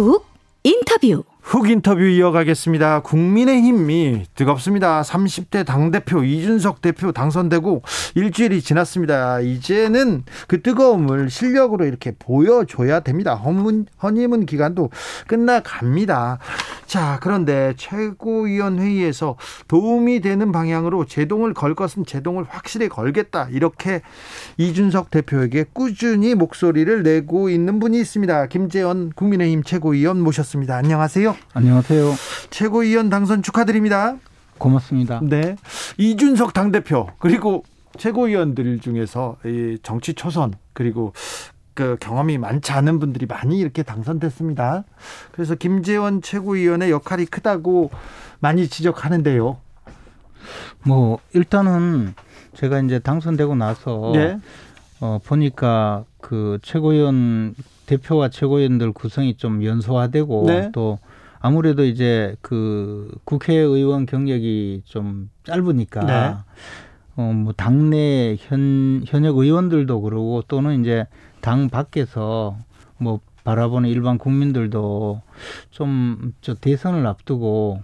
훅 인터뷰 훅 인터뷰 이어가겠습니다. 국민의힘이 뜨겁습니다. 30대 당대표 이준석 대표 당선되고 일주일이 지났습니다. 이제는 그 뜨거움을 실력으로 이렇게 보여줘야 됩니다. 허문, 허니문 기간도 끝나갑니다. 자, 그런데 최고위원회의에서 도움이 되는 방향으로 제동을 걸 것은 제동을 확실히 걸겠다. 이렇게 이준석 대표에게 꾸준히 목소리를 내고 있는 분이 있습니다. 김재원 국민의힘 최고위원 모셨습니다. 안녕하세요. 안녕하세요. 최고위원 당선 축하드립니다. 고맙습니다. 네. 이준석 당대표, 그리고 최고위원들 중에서 이 정치 초선, 그리고 그 경험이 많지 않은 분들이 많이 이렇게 당선됐습니다. 그래서 김재원 최고위원의 역할이 크다고 많이 지적하는데요. 뭐 일단은 제가 이제 당선되고 나서 네. 어 보니까 그 최고위원 대표와 최고위원들 구성이 좀 연소화되고 네. 또 아무래도 이제 그 국회의원 경력이 좀 짧으니까 네. 어뭐 당내 현 현역 의원들도 그러고 또는 이제 당 밖에서 뭐 바라보는 일반 국민들도 좀 저 대선을 앞두고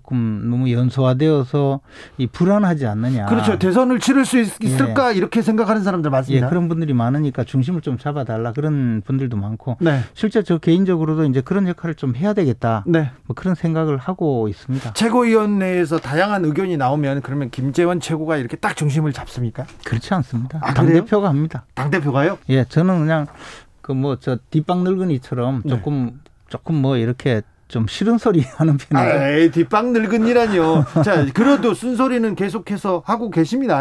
조금 너무 연소화되어서 이 불안하지 않느냐. 그렇죠. 대선을 치를 수 있, 있을까 이렇게 생각하는 사람들 예, 많습니다. 그런 분들이 많으니까 중심을 좀 잡아달라 그런 분들도 많고 네. 실제 저 개인적으로도 이제 그런 역할을 좀 해야 되겠다. 네. 뭐 그런 생각을 하고 있습니다. 최고위원회에서 다양한 의견이 나오면 그러면 김재원 최고가 이렇게 딱 중심을 잡습니까? 그렇지 않습니다. 아, 당? 대표가 합니다. 당 대표가요? 예, 저는 그냥 그 뭐 저 뒷방 늙은이처럼 네. 조금 조금 뭐 이렇게 좀 싫은 소리 하는 편이에요. 아, 에이, 뒷방 늙은이라뇨. 자, 그래도 순소리는 계속해서 하고 계십니다.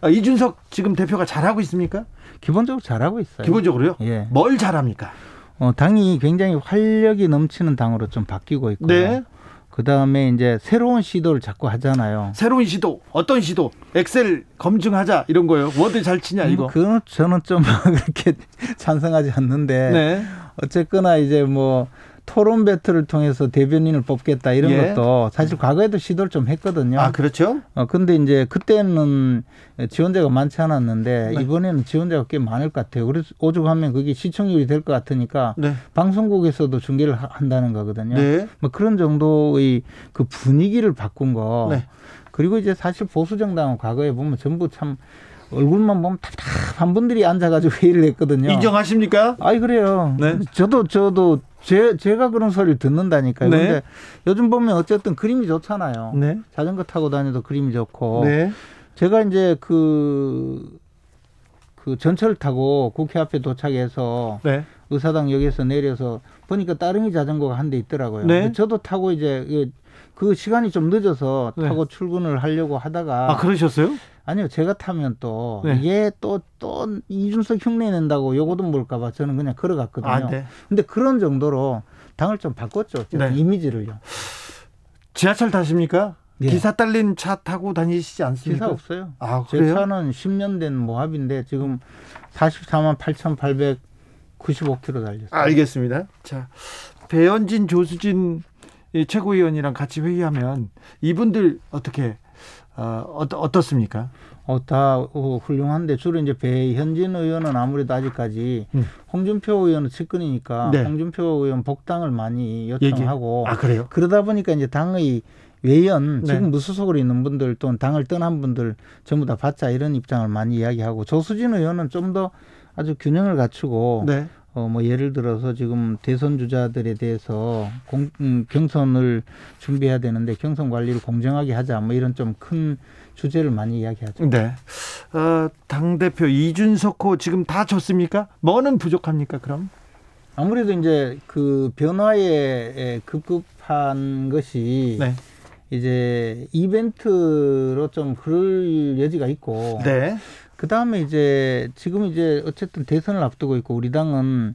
아, 이준석 지금 대표가 잘하고 있습니까? 기본적으로 잘하고 있어요. 기본적으로요? 예. 뭘 잘합니까? 어, 당이 굉장히 활력이 넘치는 당으로 좀 바뀌고 있고요. 네. 그 다음에 이제 새로운 시도를 자꾸 하잖아요. 새로운 시도, 어떤 시도? 엑셀 검증하자 이런 거요. 워드 잘 치냐 이거. 그건 저는 좀 그렇게 찬성하지 않는데 네. 어쨌거나 이제 뭐 토론 배틀을 통해서 대변인을 뽑겠다 이런 예. 것도 사실 과거에도 시도를 좀 했거든요. 아 그렇죠? 어 근데 이제 그때는 지원자가 많지 않았는데 네. 이번에는 지원자가 꽤 많을 것 같아요. 그래서 오죽하면 그게 시청률이 될 것 같으니까 네. 방송국에서도 중계를 하- 한다는 거거든요. 네. 뭐 그런 정도의 그 분위기를 바꾼 거. 네. 그리고 이제 사실 보수 정당은 과거에 보면 전부 참 얼굴만 보면 답답한 분들이 앉아가지고 회의를 했거든요. 인정하십니까? 아이 그래요. 네. 저도 저도 제 제가 그런 소리를 듣는다니까요. 네. 근데 요즘 보면 어쨌든 그림이 좋잖아요. 네. 자전거 타고 다녀도 그림이 좋고. 네. 제가 이제 그, 그 전철 타고 국회 앞에 도착해서 네. 의사당 역에서 내려서 보니까 따릉이 자전거가 한 대 있더라고요. 네. 저도 타고 이제 그- 그 시간이 좀 늦어서 네. 타고 출근을 하려고 하다가 아 그러셨어요? 아니요 제가 타면 또 네. 이게 또또 이준석 흉내 낸다고 요거도 모를까봐 저는 그냥 걸어갔거든요. 아 네. 근데 그런 정도로 당을 좀 바꿨죠. 네. 이미지를요. 지하철 타십니까? 예. 기사 딸린 차 타고 다니시지 않습니까? 기사 없어요. 아제 그래요? 차는 10년 된 모합인데 지금 44만 8,895km 달렸어요. 알겠습니다. 자, 배현진, 조수진 이 최고위원이랑 같이 회의하면 이분들 어떻게 어, 어떠, 어떻 습니까? 어, 다 어, 훌륭한데 주로 이제 배현진 의원은 아무래도 아직까지 음. 홍준표 의원은 측근이니까 네. 홍준표 의원 복당을 많이. 요청하고 아 그래요? 그러다 보니까 이제 당의 외연 네. 지금 무소속으로 있는 분들 또는 당을 떠난 분들 전부 다 받자 이런 입장을 많이 이야기하고 조수진 의원은 좀 더 아주 균형을 갖추고 네. 어 뭐 예를 들어서 지금 대선 주자들에 대해서 공, 음, 경선을 준비해야 되는데 경선 관리를 공정하게 하자 뭐 이런 좀 큰 주제를 많이 이야기하죠. 네. 어, 당 대표 이준석 호 지금 다 졌습니까? 뭐는 부족합니까? 그럼? 아무래도 이제 그 변화에 급급한 것이 네. 이제 이벤트로 좀 그럴 여지가 있고 네. 그 다음에 이제 지금 이제 어쨌든 대선을 앞두고 있고 우리 당은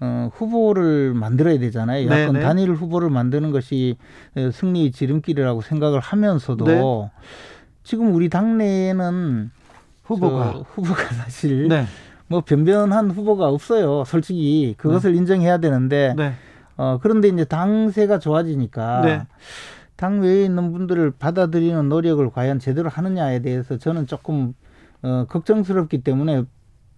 어, 후보를 만들어야 되잖아요. 네, 야권 네. 단일 후보를 만드는 것이 어, 승리의 지름길이라고 생각을 하면서도 네. 지금 우리 당내에는 후보가. 저 후보가 사실 네. 뭐 변변한 후보가 없어요. 솔직히 그것을 인정해야 되는데 네. 어, 그런데 이제 당세가 좋아지니까 네. 당 외에 있는 분들을 받아들이는 노력을 과연 제대로 하느냐에 대해서 저는 조금 어, 걱정스럽기 때문에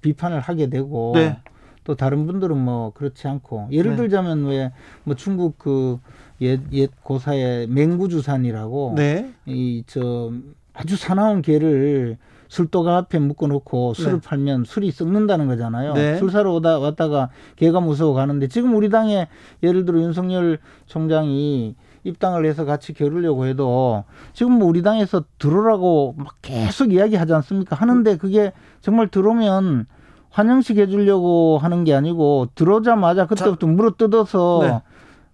비판을 하게 되고 네. 또 다른 분들은 뭐 그렇지 않고 예를 네. 들자면 왜 뭐 중국 그옛 옛 고사의 맹구주산이라고 네. 이저 아주 사나운 개를 술도가 앞에 묶어놓고 술을 네. 팔면 술이 썩는다는 거잖아요. 네. 술 사러 오다 왔다가 개가 무서워 가는데 지금 우리 당에 예를 들어 윤석열 총장이 입당을 해서 같이 겨루려고 해도 지금 뭐 우리 당에서 들어오라고 막 계속 이야기하지 않습니까? 하는데 그게 정말 들어오면 환영식 해주려고 하는 게 아니고 들어오자마자 그때부터 물어 뜯어서 네.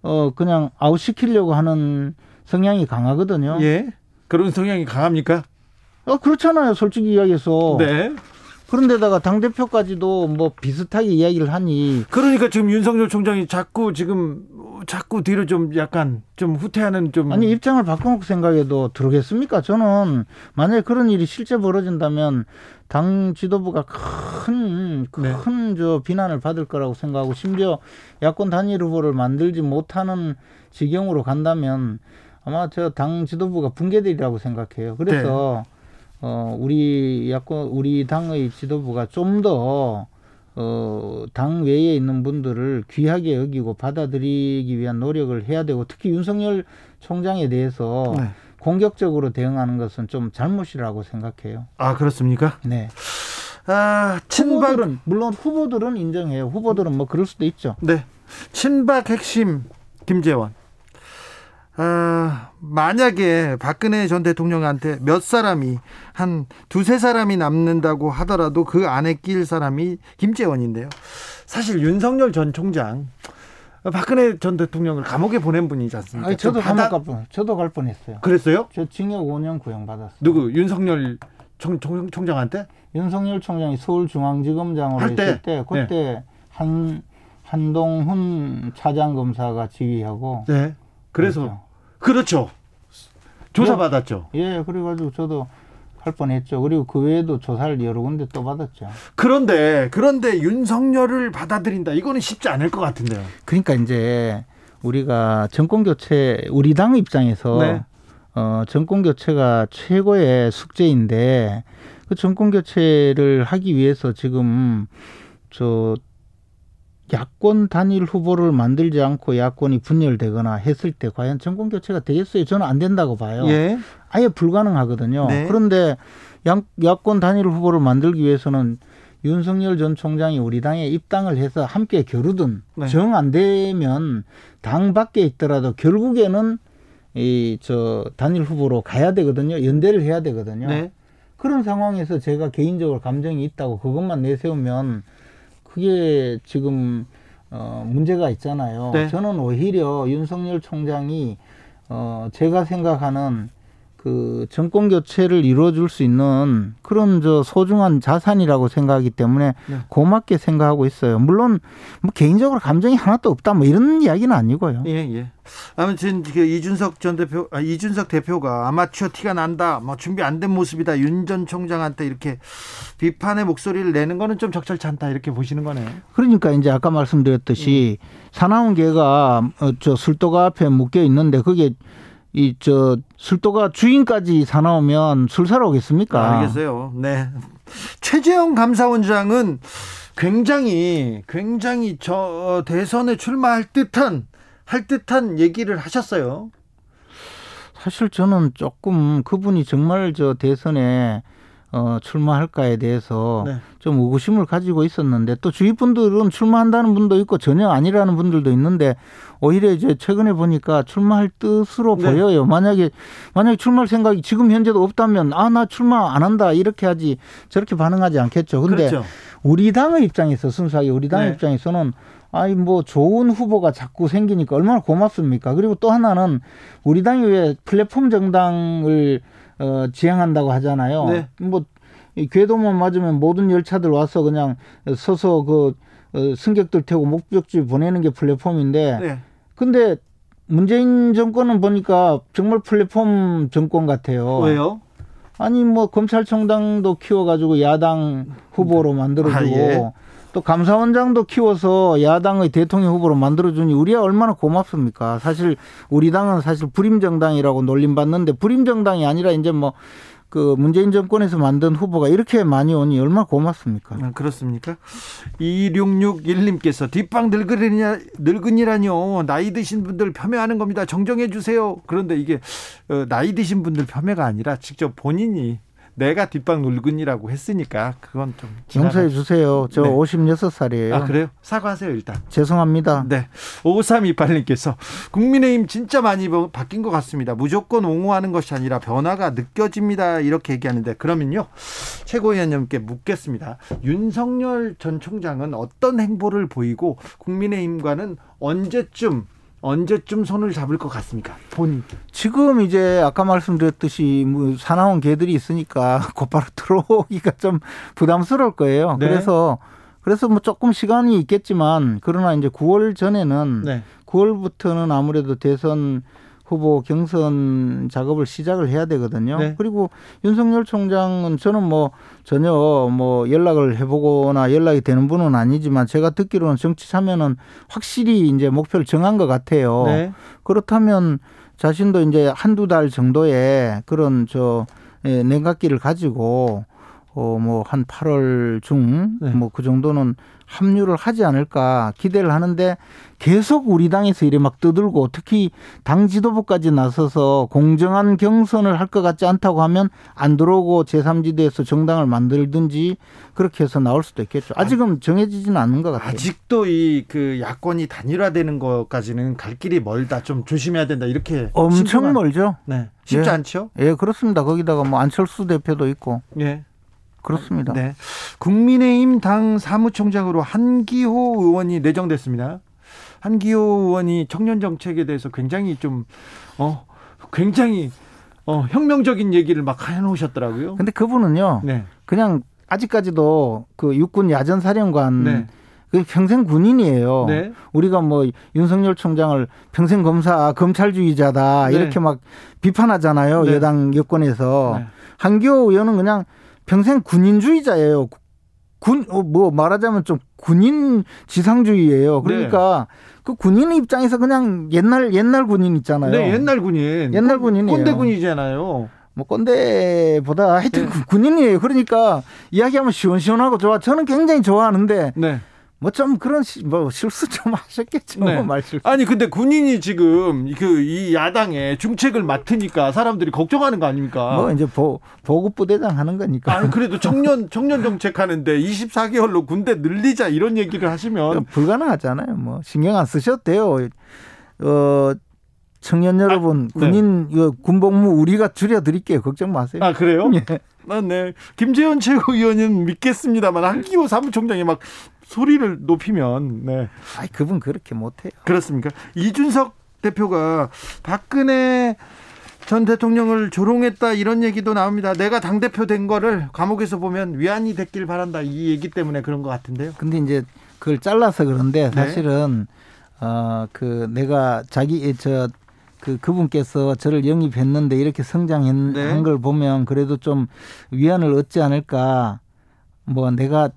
어 그냥 아웃 시키려고 하는 성향이 강하거든요. 예. 그런 성향이 강합니까? 어, 그렇잖아요. 솔직히 이야기해서. 네. 그런데다가 당 대표까지도 뭐 비슷하게 이야기를 하니 그러니까 지금 윤석열 총장이 자꾸 지금 자꾸 뒤로 좀 약간 좀 후퇴하는 좀 아니 입장을 바꿔놓고 생각해도 들어겠습니까? 저는 만약에 그런 일이 실제 벌어진다면 당 지도부가 큰 네. 큰저 비난을 받을 거라고 생각하고 심지어 야권 단일 후보를 만들지 못하는 지경으로 간다면 아마 저 당 지도부가 붕괴되리라고 생각해요. 그래서 어 우리 야권 우리 당의 지도부가 좀더 어, 당 외에 있는 분들을 귀하게 여기고 받아들이기 위한 노력을 해야 되고 특히 윤석열 총장에 대해서 네. 공격적으로 대응하는 것은 좀 잘못이라고 생각해요. 아 그렇습니까? 네. 아 친박 후보들은 물론 후보들은 인정해요. 후보들은 뭐 그럴 수도 있죠. 네 친박 핵심 김재원. 아 만약에 박근혜 전 대통령한테 몇 사람이 한 두세 사람이 남는다고 하더라도 그 안에 낄 사람이 김재원인데요. 사실 윤석열 전 총장 박근혜 전 대통령을 감옥에 보낸 분이지 않습니까? 아니, 저도 감옥 갈 뻔, 저도 갈 뻔했어요. 그랬어요? 저 징역 5년 구형 받았어요. 누구 윤석열 총, 총, 총장한테? 윤석열 총장이 서울중앙지검장으로 할 때? 있을 때 그때 한 한동훈 차장 검사가 지휘하고 네. 그래서 그랬죠. 그렇죠. 조사 받았죠. 예, 그래가지고 저도 할 뻔했죠. 그리고 그 외에도 조사를 여러 군데 또 받았죠. 그런데 그런데 윤석열을 받아들인다. 이거는 쉽지 않을 것 같은데요. 그러니까 이제 우리가 정권 교체 우리 당 입장에서 네. 어, 정권 교체가 최고의 숙제인데 그 정권 교체를 하기 위해서 지금 저 야권 단일 후보를 만들지 않고 야권이 분열되거나 했을 때 과연 정권 교체가 되겠어요? 저는 안 된다고 봐요. 예. 아예 불가능하거든요. 네. 그런데 야, 야권 단일 후보를 만들기 위해서는 윤석열 전 총장이 우리 당에 입당을 해서 함께 겨루든 네. 정안 되면 당 밖에 있더라도 결국에는 이 저 단일 후보로 가야 되거든요. 연대를 해야 되거든요. 네. 그런 상황에서 제가 개인적으로 감정이 있다고 그것만 내세우면 그게 지금 어 문제가 있잖아요. 네. 저는 오히려 윤석열 총장이 어 제가 생각하는 그 정권 교체를 이루어줄 수 있는 그런 저 소중한 자산이라고 생각하기 때문에 네. 고맙게 생각하고 있어요. 물론 뭐 개인적으로 감정이 하나도 없다 뭐 이런 이야기는 아니고요. 예, 예. 아무튼 그 이준석 전 대표, 아, 이준석 대표가 아마추어 티가 난다, 뭐 준비 안 된 모습이다, 윤 전 총장한테 이렇게 비판의 목소리를 내는 거는 좀 적절치 않다 이렇게 보시는 거네요. 그러니까 이제 아까 말씀드렸듯이 사나운 개가 어, 저 술도가 앞에 묶여 있는데 그게 이 저 술도가 주인까지 사나우면 술 사러 오겠습니까? 알겠어요. 네. 최재형 감사원장은 굉장히 굉장히 저 대선에 출마할 듯한 할 듯한 얘기를 하셨어요. 사실 저는 조금 그분이 정말 저 대선에 어, 출마할까에 대해서 네. 좀 의구심을 가지고 있었는데 또 주위 분들은 출마한다는 분도 있고 전혀 아니라는 분들도 있는데 오히려 이제 최근에 보니까 출마할 뜻으로 네. 보여요. 만약에 만약에 출마할 생각이 지금 현재도 없다면 아 나 출마 안 한다 이렇게 하지 저렇게 반응하지 않겠죠. 근데 그렇죠. 우리 당의 입장에서 순수하게 우리 당의 네. 입장에서는 아이 뭐 좋은 후보가 자꾸 생기니까 얼마나 고맙습니까? 그리고 또 하나는 우리 당이 왜 플랫폼 정당을 어 지향한다고 하잖아요. 네. 뭐이 궤도만 맞으면 모든 열차들 와서 그냥 서서 그 어, 승객들 태우고 목적지 보내는 게 플랫폼인데 네. 근데 문재인 정권은 보니까 정말 플랫폼 정권 같아요. 왜요? 아니 뭐 검찰총장도 키워가지고 야당 후보로 만들어주고 아, 예. 또 감사원장도 키워서 야당의 대통령 후보로 만들어주니 우리야 얼마나 고맙습니까? 사실 우리 당은 사실 불임 정당이라고 놀림받는데 불임 정당이 아니라 이제 뭐 그 문재인 정권에서 만든 후보가 이렇게 많이 오니 얼마나 고맙습니까? 아, 그렇습니까? 2661님께서 뒷방 늙으리냐, 늙은이라뇨. 나이 드신 분들 폄훼하는 겁니다. 정정해 주세요. 그런데 이게 어, 나이 드신 분들 폄훼가 아니라 직접 본인이 내가 뒷방 늙은이라고 했으니까 그건 좀 용서해 주세요. 저 네. 56살이에요. 아 그래요? 사과하세요 일단. 죄송합니다. 네. 5328님께서 국민의힘 진짜 많이 바- 바뀐 것 같습니다. 무조건 옹호하는 것이 아니라 변화가 느껴집니다. 이렇게 얘기하는데 그러면요. 최고위원님께 묻겠습니다. 윤석열 전 총장은 어떤 행보를 보이고 국민의힘과는 언제쯤 언제쯤 손을 잡을 것 같습니까? 본인. 지금 이제 아까 말씀드렸듯이 뭐 사나운 개들이 있으니까 곧바로 들어오기가 좀 부담스러울 거예요. 네. 그래서 그래서 뭐 조금 시간이 있겠지만 그러나 이제 9월 전에는 네. 9월부터는 아무래도 대선 후보 경선 작업을 시작을 해야 되거든요. 네. 그리고 윤석열 총장은 저는 뭐 전혀 뭐 연락을 해보거나 연락이 되는 분은 아니지만 제가 듣기로는 정치 참여는 확실히 이제 목표를 정한 것 같아요. 네. 그렇다면 자신도 이제 한두 달 정도의 그런 저 예, 냉각기를 가지고 어 뭐 한 8월 중 네. 뭐그 정도는 합류를 하지 않을까 기대를 하는데 계속 우리 당에서 이래 막 떠들고 특히 당 지도부까지 나서서 공정한 경선을 할 것 같지 않다고 하면 안 들어오고 제3지대에서 정당을 만들든지 그렇게 해서 나올 수도 있겠죠. 아직은 정해지지는 않은 것 같아요. 아직도 이 그 야권이 단일화되는 것까지는 갈 길이 멀다. 좀 조심해야 된다. 이렇게 엄청 멀죠. 네. 쉽지 예. 않죠? 예, 그렇습니다. 거기다가 뭐 안철수 대표도 있고 예. 그렇습니다. 네. 국민의힘 당 사무총장으로 한기호 의원이 내정됐습니다. 한기호 의원이 청년 정책에 대해서 굉장히 좀 어, 굉장히 어, 혁명적인 얘기를 막 해놓으셨더라고요. 근데 그분은요, 네. 그냥 아직까지도 그 육군 야전 사령관 네. 그 평생 군인이에요. 네. 우리가 뭐 윤석열 총장을 평생 검사 검찰주의자다 네. 이렇게 막 비판하잖아요. 네. 여당 여권에서 네. 한기호 의원은 그냥 평생 군인주의자예요. 군, 어, 뭐 말하자면 좀 군인 지상주의예요. 그러니까 그 군인 입장에서 그냥 옛날 옛날 군인 있잖아요. 네, 옛날 군인. 옛날 군인이에요. 꼰대 군이잖아요. 뭐 꼰대보다 하여튼 네. 군인이에요. 그러니까 이야기하면 시원시원하고 좋아. 저는 굉장히 좋아하는데 네. 뭐 좀 그런 시, 뭐 실수 좀 하셨겠죠. 네. 말실수. 아니 근데 군인이 지금 그 이 야당의 중책을 맡으니까 사람들이 걱정하는 거 아닙니까? 뭐 이제 보, 보급 부대장 하는 거니까. 아니 그래도 청년 청년 정책 하는데 24개월로 군대 늘리자 이런 얘기를 하시면 불가능하잖아요. 뭐 신경 안 쓰셔도 돼요. 어 청년 여러분 네. 군인 이거 군복무 우리가 줄여드릴게요. 걱정 마세요. 아 그래요? 예. 아, 네. 김재현 최고위원은 믿겠습니다만 한기호 사무총장이 막 소리를 높이면 네 아이 그분 그렇게 못해요. 그렇습니까? 이준석 대표가 박근혜 전 대통령을 조롱했다 이런 얘기도 나옵니다. 내가 당 대표 된 거를 감옥에서 보면 위안이 됐길 바란다 이 얘기 때문에 그런 것 같은데요. 근데 이제 그걸 잘라서 그런데 네. 사실은 어그 내가 자기 저 그 그분께서 저를 영입했는데 이렇게 성장한 네. 걸 보면 그래도 좀 위안을 얻지 않을까. 뭐 내가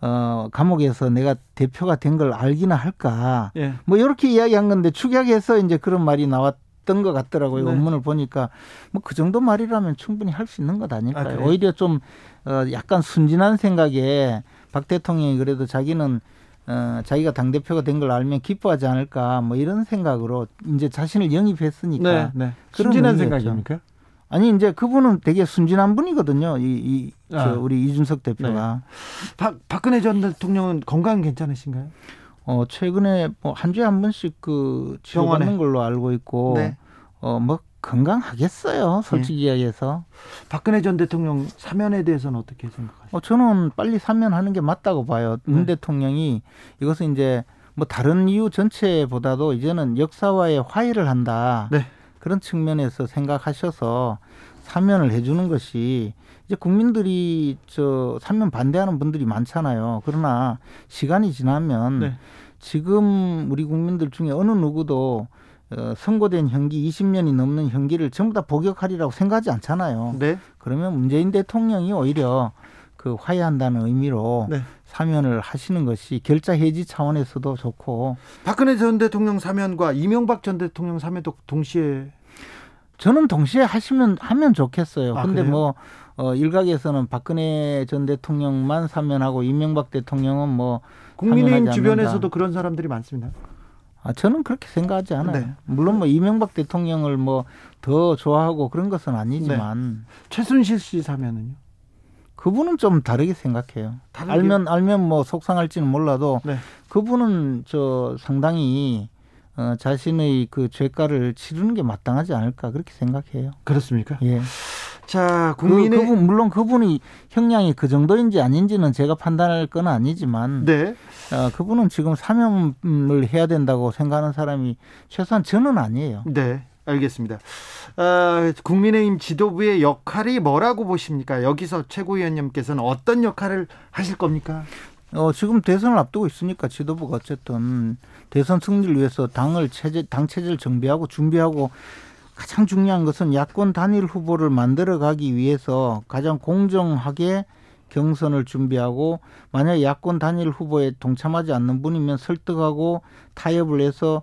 어 감옥에서 내가 대표가 된 걸 알기나 할까. 예. 뭐 이렇게 이야기한 건데 축약해서 이제 그런 말이 나왔 던 것 같더라고요. 네. 원문을 보니까 뭐 그 정도 말이라면 충분히 할 수 있는 것 아, 아닐까요? 그래요? 오히려 좀 어, 약간 순진한 생각에 박 대통령이 그래도 자기는 어, 자기가 당 대표가 된 걸 알면 기뻐하지 않을까 뭐 이런 생각으로 이제 자신을 영입했으니까 네, 네. 그런 순진한. 생각입니까? 아니 이제 그분은 되게 순진한 분이거든요. 이, 이 저, 아. 우리 이준석 대표가 박, 박근혜 전 대통령은 건강 괜찮으신가요? 어 최근에 뭐 한 주에 한 번씩 그. 치료받는 걸로 알고 있고 네. 어뭐 건강하겠어요. 솔직히 이야기해서. 박근혜 전 대통령 사면에 대해서는 어떻게 생각하세요? 어, 저는 빨리 사면하는 게 맞다고 봐요. 문 네. 대통령이 이것은 이제 뭐 다른 이유 전체보다도 이제는 역사와의 화해를 한다. 네. 그런 측면에서 생각하셔서 사면을 해주는 것이 이제 국민들이 저 사면 반대하는 분들이 많잖아요. 그러나 시간이 지나면 네. 지금 우리 국민들 중에 어느 누구도 어, 선고된 형기 20년이 넘는 형기를 전부 다 복역하리라고 생각하지 않잖아요. 네. 그러면 문재인 대통령이 오히려 그 화해한다는 의미로 네. 사면을 하시는 것이 결자 해지 차원에서도 좋고 박근혜 전 대통령 사면과 이명박 전 대통령 사면도 동시에 저는 동시에 하시면 하면 좋겠어요. 아, 근데 그래요? 뭐 어, 일각에서는 박근혜 전 대통령만 사면하고 이명박 대통령은 뭐 국민의힘 주변에서도. 그런 사람들이 많습니다. 아, 저는 그렇게 생각하지 않아요. 네. 물론 뭐 이명박 대통령을 뭐 더 좋아하고 그런 것은 아니지만 최순실 씨 사면은요? 그분은 좀 다르게 생각해요. 다르게? 알면 알면 뭐 속상할지는 몰라도 네. 그분은 저 상당히 어, 자신의 그 죄가를 치르는 게 마땅하지 않을까 그렇게 생각해요. 그렇습니까? 예. 자, 그, 국민의 그 분 물론 그분이 형량이 그 정도인지 아닌지는 제가 판단할 건 아니지만 네. 어, 그분은 지금 사면을 해야 된다고 생각하는 사람이 최소한 저는 아니에요. 네. 알겠습니다. 아, 국민의힘 지도부의 역할이 뭐라고 보십니까? 여기서 최고위원님께서는 어떤 역할을 하실 겁니까? 어, 지금 대선을 앞두고 있으니까 지도부가 어쨌든 대선 승리를 위해서 당을 체제, 당 체제를 정비하고 준비하고 가장 중요한 것은 야권 단일 후보를 만들어 가기 위해서 가장 공정하게 경선을 준비하고 만약 야권 단일 후보에 동참하지 않는 분이면 설득하고 타협을 해서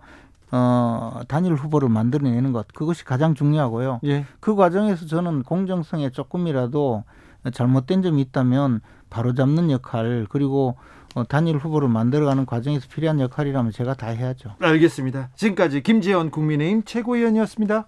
어, 단일 후보를 만들어내는 것 그것이 가장 중요하고요. 예. 그 과정에서 저는 공정성에 조금이라도 잘못된 점이 있다면 바로 잡는 역할 그리고 어, 단일 후보를 만들어가는 과정에서 필요한 역할이라면 제가 다 해야죠. 알겠습니다. 지금까지 김재원 국민의힘 최고위원이었습니다.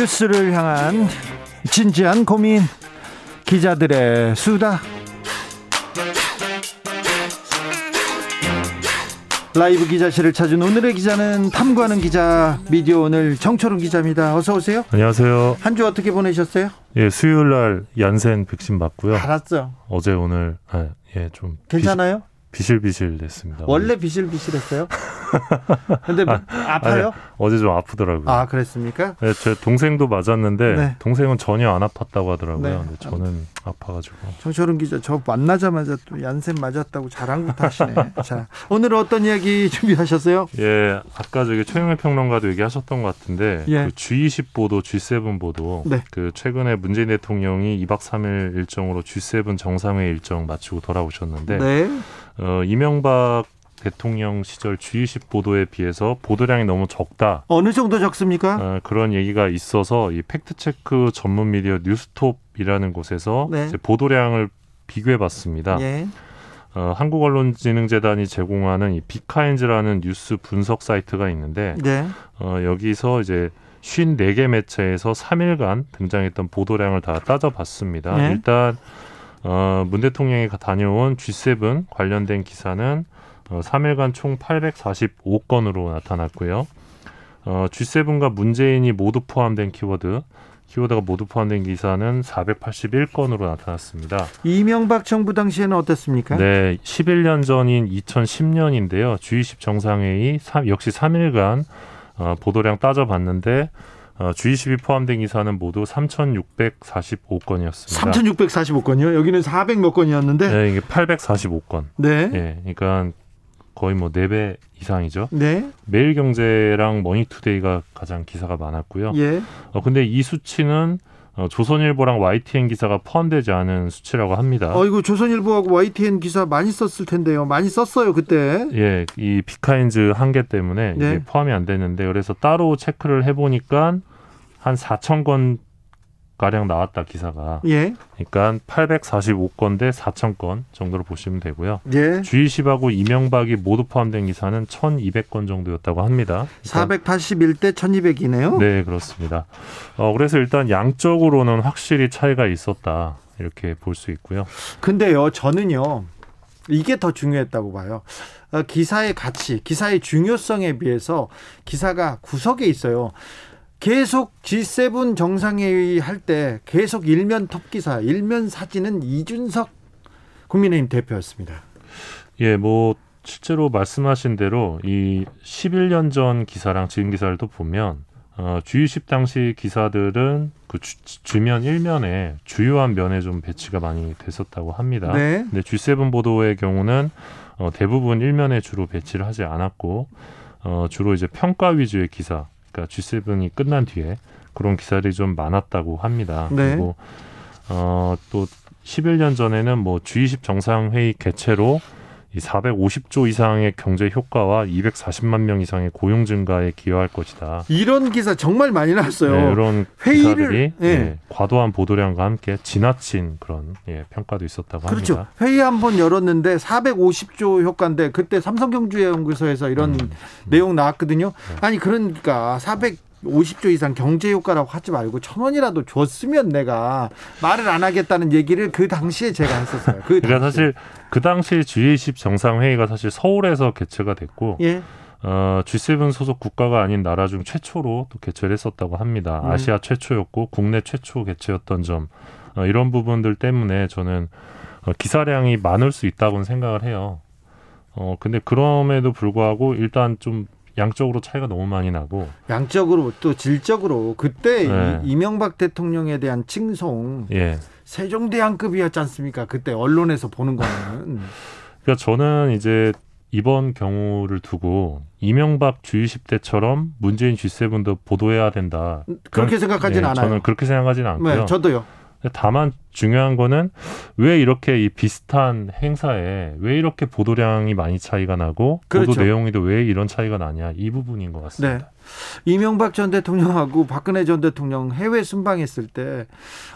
뉴스를 향한 진지한 고민 기자들의 수다 라이브 기자실을 찾은 오늘의 기자는 탐구하는 기자 미디어 오늘 정철훈 기자입니다. 어서 오세요. 안녕하세요. 한 주 어떻게 보내셨어요? 예, 수요일 날 얀센 백신 맞고요. 알았죠. 어제 오늘 아, 예, 좀 괜찮아요? 비실, 비실 됐습니다. 원래 비실비실했어요? 근데 아파요? 어제 좀 아프더라고요. 아 그랬습니까? 네, 제 동생도 맞았는데 네. 동생은 전혀 안 아팠다고 하더라고요. 네. 근데 저는 아파가지고. 정철훈 기자 저 만나자마자 또 얀센 맞았다고 자랑부터 하시네. 자 오늘 어떤 이야기 준비하셨어요? 예, 아까 저기 최영일 평론가도 얘기하셨던 것 같은데 예. 그 G20 보도, G7 보도 네. 그 최근에 문재인 대통령이 2박 3일 일정으로 G7 정상회의 일정 마치고 돌아오셨는데 네. 어, 이명박 대통령 시절 G20 보도에 비해서 보도량이 너무 적다. 어느 정도 적습니까? 어, 그런 얘기가 있어서 이 팩트 체크 전문 미디어 뉴스톱이라는 곳에서 네. 이제 보도량을 비교해 봤습니다. 예. 어, 한국언론진흥재단이 제공하는 이 비카인즈라는 뉴스 분석 사이트가 있는데 네. 어, 여기서 이제 54개 매체에서 3일간 등장했던 보도량을 다 따져봤습니다. 네. 일단 어, 문 대통령이 가- 다녀온 G7 관련된 기사는 어, 3일간 총 845건으로 나타났고요. 어, G7과 문재인이 모두 포함된 키워드, 키워드가 모두 포함된 기사는 481건으로 나타났습니다. 이명박 정부 당시에는 어땠습니까? 네, 11년 전인 2010년인데요. G20 정상회의 삼- 역시 3일간 어, 보도량 따져봤는데 어, G20이 포함된 기사는 모두 3,645건이었습니다. 3,645건이요. 여기는 400 몇 건이었는데. 네. 네, 이게 845건. 네. 예, 그러니까 거의 뭐 4배 이상이죠. 네. 매일경제랑 머니투데이가 가장 기사가 많았고요. 예. 어, 근데 이 수치는 어, 조선일보랑 YTN 기사가 포함되지 않은 수치라고 합니다. 어이구 조선일보하고 YTN 기사 많이 썼을 텐데요. 많이 썼어요 그때. 예, 이 비카인즈 한계 때문에 네. 이게 포함이 안 됐는데 그래서 따로 체크를 해보니까 한 4천 건 가량 나왔다 기사가. 예. 그러니까 845건 대 4,000건 정도로 보시면 되고요. 예. G20하고 이명박이 모두 포함된 기사는 1,200건 정도였다고 합니다. 그러니까 481대 1200이네요. 네, 그렇습니다. 어, 그래서 일단 양적으로는 확실히 차이가 있었다. 이렇게 볼 수 있고요. 근데요, 저는요, 이게 더 중요했다고 봐요. 어, 기사의 가치, 기사의 중요성에 비해서 기사가 구석에 있어요. 계속 G7 정상회의 할 때 계속 일면 톱 기사, 일면 사진은 이준석 국민의힘 대표였습니다. 예, 뭐 실제로 말씀하신 대로 이 11년 전 기사랑 지금 기사를 또 보면 어, G20 당시 기사들은 그 주, 면 일면에 주요한 면에 좀 배치가 많이 됐었다고 합니다. 네. 근데 G7 보도의 경우는 어, 대부분 일면에 주로 배치를 하지 않았고 어, 주로 이제 평가 위주의 기사, 그러니까 G7이 끝난 뒤에 그런 기사들이 좀 많았다고 합니다. 네. 그리고 어, 또 11년 전에는 뭐 G20 정상회의 개최로 이 450조 이상의 경제 효과와 240만 명 이상의 고용 증가에 기여할 것이다. 이런 기사 정말 많이 나왔어요. 네, 이런 회의를- 기사들이 예. 예, 과도한 보도량과 함께 지나친 그런 예, 평가도 있었다고 그렇죠. 합니다. 회의 한 번 열었는데 450조 효과인데 그때 삼성경제연구소에서 이런 음. 내용 나왔거든요. 아니 그러니까 450조 이상 경제 효과라고 하지 말고 천 원이라도 줬으면 내가 말을 안 하겠다는 얘기를 그 당시에 제가 했었어요. 그 그러니까 당시에. 사실 그 당시 G20 정상회의가 사실 서울에서 개최가 됐고 예. 어, G7 소속 국가가 아닌 나라 중 최초로 또 개최를 했었다고 합니다. 음. 아시아 최초였고 국내 최초 개최였던 점 어, 이런 부분들 때문에 저는 어, 기사량이 많을 수 있다고는 생각을 해요. 어 근데 그럼에도 불구하고 일단 좀 양적으로 차이가 너무 많이 나고 양적으로 또 질적으로 그때 네. 이- 이명박 대통령에 대한 칭송 예. 세종대왕급이었지 않습니까? 그때 언론에서 보는 거는 그러니까 저는 이제 이번 경우를 두고 이명박 G20 때처럼 문재인 G7도 보도해야 된다. 그렇게 생각하진 네, 않아요. 저는 그렇게 생각하지는 않고요. 네, 저도요. 다만 중요한 거는 왜 이렇게 이 비슷한 행사에 왜 이렇게 보도량이 많이 차이가 나고 그렇죠. 보도 내용이도 왜 이런 차이가 나냐 이 부분인 것 같습니다. 네. 이명박 전 대통령하고 박근혜 전 대통령 해외 순방했을 때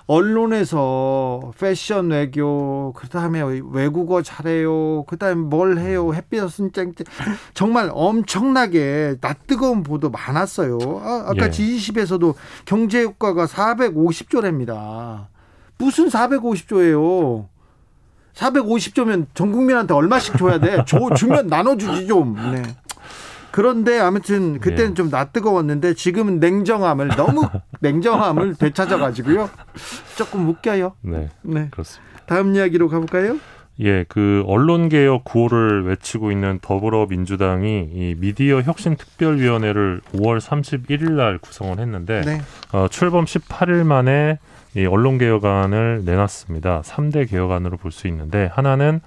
언론에서 패션 외교 그다음에 외국어 잘해요 그다음에 뭘 해요 햇빛은 쨍쨍 정말 엄청나게 낯뜨거운 보도 많았어요 아, 아까 예. G20에서도 경제 효과가 450조랍니다 무슨 450조예요 450조면 전 국민한테 얼마씩 줘야 돼? 줘, 주면 나눠주지 좀. 네. 그런데 아무튼 그때는 예. 좀 낯뜨거웠는데 지금은 냉정함을 너무 냉정함을 되찾아 가지고요. 조금 웃겨요. 네, 네. 그렇습니다. 다음 이야기로 가볼까요? 예, 그 언론 개혁 구호를 외치고 있는 더불어민주당이 이 미디어 혁신 특별위원회를 5월 31일 날 구성을 했는데 네. 어, 출범 18일 만에 이 언론 개혁안을 내놨습니다. 3대 개혁안으로 볼 수 있는데 하나는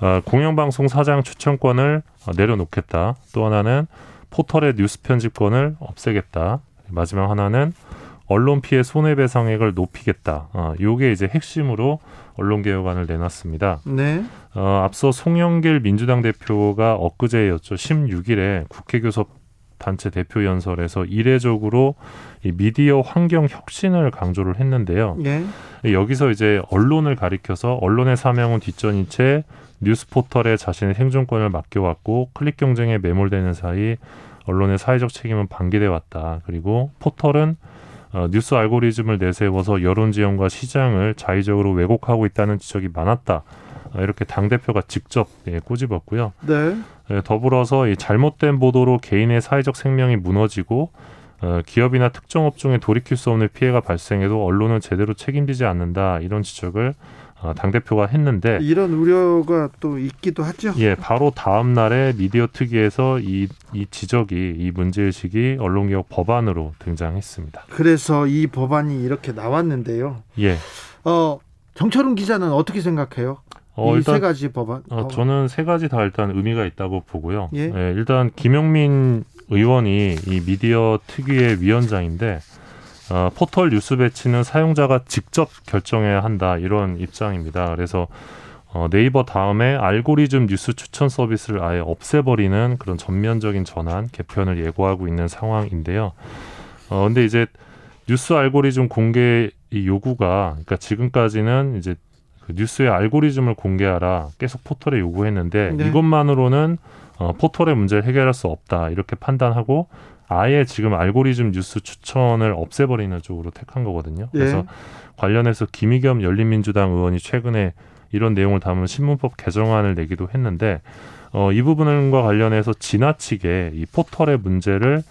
어, 공영방송 사장 추천권을 어, 내려놓겠다. 또 하나는 포털의 뉴스 편집권을 없애겠다. 마지막 하나는 언론 피해 손해배상액을 높이겠다. 어, 요게 이제 핵심으로 언론 개혁안을 내놨습니다. 네. 어, 앞서 송영길 민주당 대표가 엊그제였죠. 16일에 국회교섭 단체 대표 연설에서 이례적으로 이 미디어 환경 혁신을 강조를 했는데요. 예. 여기서 이제 언론을 가리켜서 언론의 사명은 뒷전인 채 뉴스 포털에 자신의 생존권을 맡겨왔고 클릭 경쟁에 매몰되는 사이 언론의 사회적 책임은 방기돼 왔다. 그리고 포털은 어, 뉴스 알고리즘을 내세워서 여론 지형과 시장을 자의적으로 왜곡하고 있다는 지적이 많았다. 어, 이렇게 당 대표가 직접 예, 꼬집었고요. 네. 예, 더불어서 이 잘못된 보도로 개인의 사회적 생명이 무너지고 어, 기업이나 특정 업종에 돌이킬 수 없는 피해가 발생해도 언론은 제대로 책임지지 않는다 이런 지적을 어, 당 대표가 했는데 이런 우려가 또 있기도 하죠. 예 바로 다음 날에 미디어 특위에서 이, 이 지적이 이 문제 의식이 언론개혁 법안으로 등장했습니다. 그래서 이 법안이 이렇게 나왔는데요. 예, 어, 정철훈 기자는 어떻게 생각해요? 어, 이세 일단 가지 법안. 어. 저는 세 가지 다 일단 의미가 있다고 보고요. 예. 일단 김용민 의원이 이 미디어 특위의 위원장인데 어, 포털 뉴스 배치는 사용자가 직접 결정해야 한다 이런 입장입니다. 그래서 어, 네이버 다음에 알고리즘 뉴스 추천 서비스를 아예 없애버리는 그런 전면적인 전환 개편을 예고하고 있는 상황인데요. 어, 근데 이제 뉴스 알고리즘 공개 이 요구가 그러니까 지금까지는 이제 그 뉴스의 알고리즘을 공개하라 계속 포털에 요구했는데 네. 이것만으로는 어, 포털의 문제를 해결할 수 없다 이렇게 판단하고 아예 지금 알고리즘 뉴스 추천을 없애버리는 쪽으로 택한 거거든요. 예. 그래서 관련해서 김의겸 열린민주당 의원이 최근에 이런 내용을 담은 신문법 개정안을 내기도 했는데 어, 이 부분과 관련해서 지나치게 이 포털의 문제를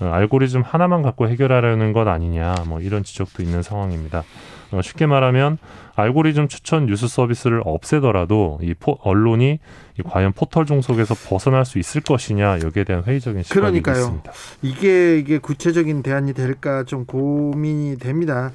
어, 알고리즘 하나만 갖고 해결하려는 것 아니냐 뭐 이런 지적도 있는 상황입니다. 어, 쉽게 말하면 알고리즘 추천 뉴스 서비스를 없애더라도 이 포, 언론이 이 과연 포털 종속에서 벗어날 수 있을 것이냐 여기에 대한 회의적인 시각이 그러니까요. 있습니다. 이게 이게 구체적인 대안이 될까 좀 고민이 됩니다.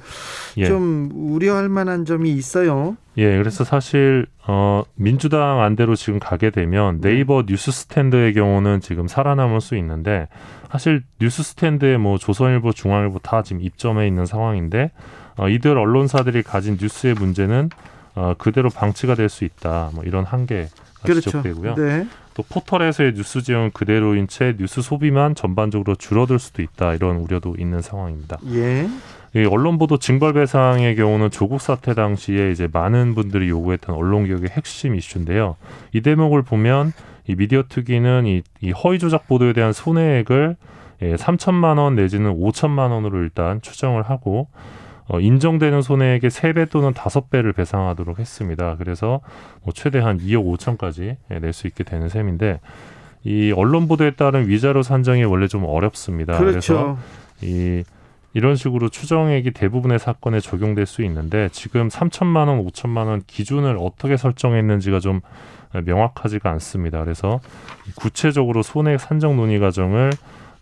예. 좀 우려할 만한 점이 있어요. 예, 그래서 사실 어 민주당 안대로 지금 가게 되면 네이버 뉴스 스탠드의 경우는 지금 살아남을 수 있는데 사실 뉴스 스탠드에 뭐 조선일보, 중앙일보 다 지금 입점해 있는 상황인데 어 이들 언론사들이 가진 뉴스의 문제는 어 그대로 방치가 될 수 있다. 뭐 이런 한계가 그렇죠. 지적되고요. 네. 또 포털에서의 뉴스 지형은 그대로인 채 뉴스 소비만 전반적으로 줄어들 수도 있다. 이런 우려도 있는 상황입니다. 예. 이 언론 보도 징벌 배상의 경우는 조국 사태 당시에 이제 많은 분들이 요구했던 언론 개혁의 핵심 이슈인데요. 이 대목을 보면 이 미디어 특위는 이, 이 허위 조작 보도에 대한 손해액을 예, 3천만 원 내지는 5천만 원으로 일단 추정을 하고 어, 인정되는 손해액의 3배 또는 5배를 배상하도록 했습니다. 그래서 뭐 최대 한 2억 5천까지 예, 낼수 있게 되는 셈인데 이 언론 보도에 따른 위자료 산정이 원래 좀 어렵습니다. 그래서 그렇죠. 이 이런 식으로 추정액이 대부분의 사건에 적용될 수 있는데 지금 3천만 원, 5천만 원 기준을 어떻게 설정했는지가 좀 명확하지가 않습니다. 그래서 구체적으로 손해액 산정 논의 과정을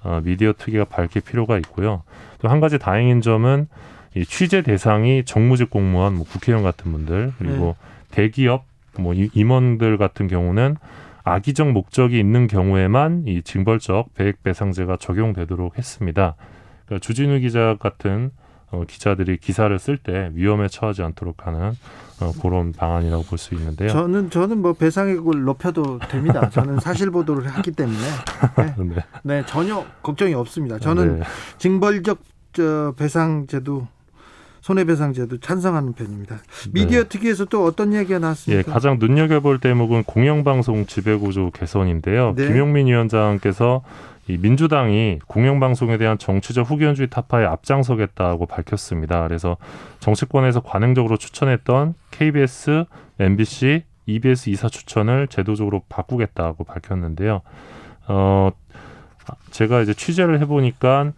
어, 미디어 특위가 밝힐 필요가 있고요. 또 한 가지 다행인 점은 이 취재 대상이 정무직 공무원, 뭐 국회의원 같은 분들 그리고 대기업, 뭐 이- 임원들 같은 경우는 악의적 목적이 있는 경우에만 이 징벌적 배액 배상제가 적용되도록 했습니다. 그러니까 주진우 기자 같은 어, 기자들이 기사를 쓸 때 위험에 처하지 않도록 하는 어, 그런 방안이라고 볼 수 있는데요. 저는 저는 뭐 배상액을 높여도 됩니다. 저는 사실 보도를 했기 때문에 네, 네. 네, 전혀 걱정이 없습니다. 저는 네. 징벌적 저 배상제도 손해배상제도 찬성하는 편입니다. 미디어 특위에서 또 어떤 이야기가 예, 나왔습니까? 가장 눈여겨볼 대목은 공영방송 지배구조 개선인데요. 네. 김용민 위원장께서 이 민주당이 공영방송에 대한 정치적 후견주의 타파에 앞장서겠다고 밝혔습니다. 그래서 정치권에서 관행적으로 추천했던 KBS, MBC, EBS 이사 추천을 제도적으로 바꾸겠다고 밝혔는데요. 어, 제가 이제 취재를 해보니까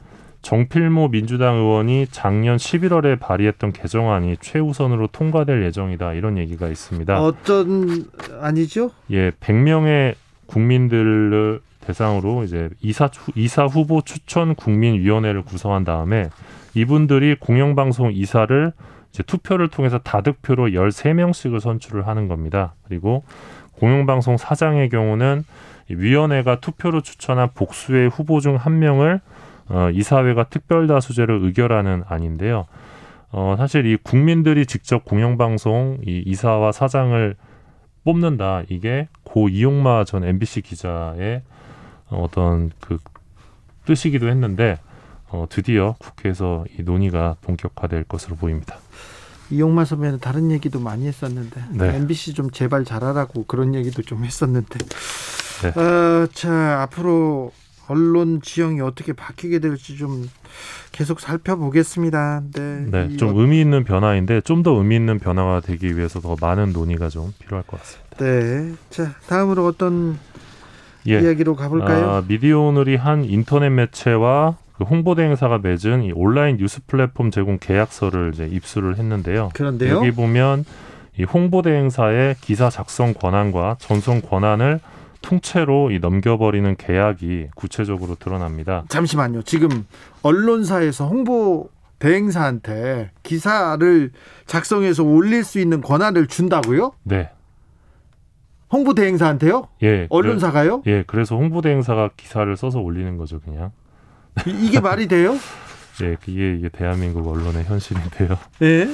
정필모 민주당 의원이 작년 11월에 발의했던 개정안이 최우선으로 통과될 예정이다 이런 얘기가 있습니다. 어떤 아니죠? 예, 100명의 국민들을 대상으로 이제 이사 후- 이사 후보 추천 국민위원회를 구성한 다음에 이분들이 공영방송 이사를 이제 투표를 통해서 다득표로 13명씩을 선출을 하는 겁니다. 그리고 공영방송 사장의 경우는 이 위원회가 투표로 추천한 복수의 후보 중 한 명을 어, 이사회가 특별다수제로 의결하는 안인데요. 어, 사실 이 국민들이 직접 공영방송 이 이사와 사장을 뽑는다. 이게 고 이용마 전 MBC 기자의 어떤 그 뜻이기도 했는데 어, 드디어 국회에서 이 논의가 본격화될 것으로 보입니다. 이용마 선배는 다른 얘기도 많이 했었는데 네. MBC 좀 제발 잘하라고 그런 얘기도 좀 했었는데 네. 어, 자 앞으로 언론 지형이 어떻게 바뀌게 될지 좀 계속 살펴보겠습니다. 네, 네, 이좀 어- 의미 있는 변화인데 좀 더 의미 있는 변화가 되기 위해서 더 많은 논의가 좀 필요할 것 같습니다. 네, 자 다음으로 어떤 예, 이야기로 가볼까요? 아, 미디어 오늘이 한 인터넷 매체와 그 홍보대 행사가 맺은 이 온라인 뉴스 플랫폼 제공 계약서를 이제 입수를 했는데요. 그런데요. 여기 보면 이 홍보대 행사의 기사 작성 권한과 전송 권한을 통째로 이 넘겨버리는 계약이 구체적으로 드러납니다. 잠시만요. 지금 언론사에서 홍보 대행사한테 기사를 작성해서 올릴 수 있는 권한을 준다고요? 네, 홍보 대행사한테요? 예, 언론사가요? 그래, 예, 그래서 홍보 대 행사가 기사를 써서 올리는 거죠, 그냥. 이- 이게 말이 돼요? 예, 이게 이게 대한민국 언론의 현실인데요. 예.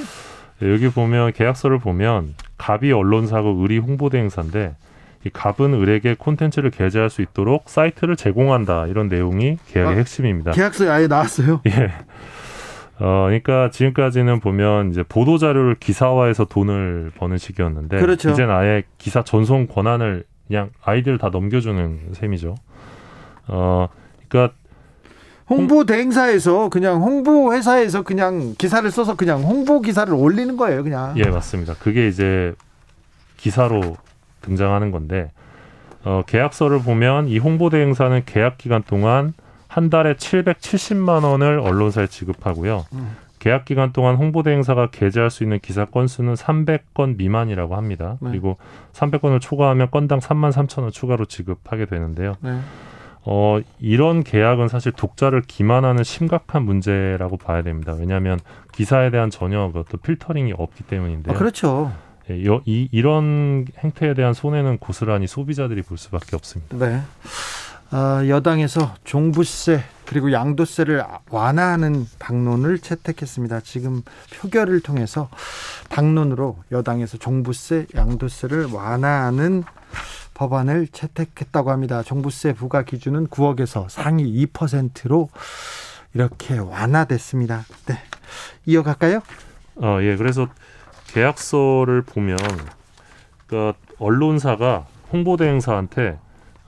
예, 여기 보면 계약서를 보면 갑이 언론사고 을이 홍보 대 행사인데 이 갑은 을에게 콘텐츠를 게재할 수 있도록 사이트를 제공한다 이런 내용이 계약의 아, 핵심입니다. 계약서에 아예 나왔어요. 예. 어, 그러니까 지금까지는 보면 이제 보도 자료를 기사화해서 돈을 버는 식이었는데 그렇죠. 이제는 아예 기사 전송 권한을 그냥 아이들 다 넘겨주는 셈이죠. 어, 그러니까 홍보 대행사에서 그냥 홍보 회사에서 그냥 기사를 써서 그냥 홍보 기사를 올리는 거예요, 그냥. 예 맞습니다. 그게 이제 기사로 등장하는 건데 어, 계약서를 보면 이 홍보 대 행사는 계약 기간 동안 한 달에 770만 원을 언론사에 지급하고요. 음. 계약 기간 동안 홍보 대 행사가 게재할 수 있는 기사 건수는 300건 미만이라고 합니다. 네. 그리고 300건을 초과하면 건당 3만 3천 원 추가로 지급하게 되는데요. 네. 어, 이런 계약은 사실 독자를 기만하는 심각한 문제라고 봐야 됩니다. 왜냐하면 기사에 대한 전혀 그 어떤 필터링이 없기 때문인데요. 아, 그렇죠. 예, 여- 이, 이런 행태에 대한 손해는 고스란히 소비자들이 볼 수밖에 없습니다. 네. 아, 여당에서 종부세 그리고 양도세를 완화하는 당론을 채택했습니다. 지금 표결을 통해서 당론으로 여당에서 종부세, 양도세를 완화하는 법안을 채택했다고 합니다. 종부세 부과 기준은 9억에서 상위 2%로 이렇게 완화됐습니다. 네. 이어갈까요? 어, 예, 그래서 계약서를 보면 그러니까 언론사가 홍보대행사한테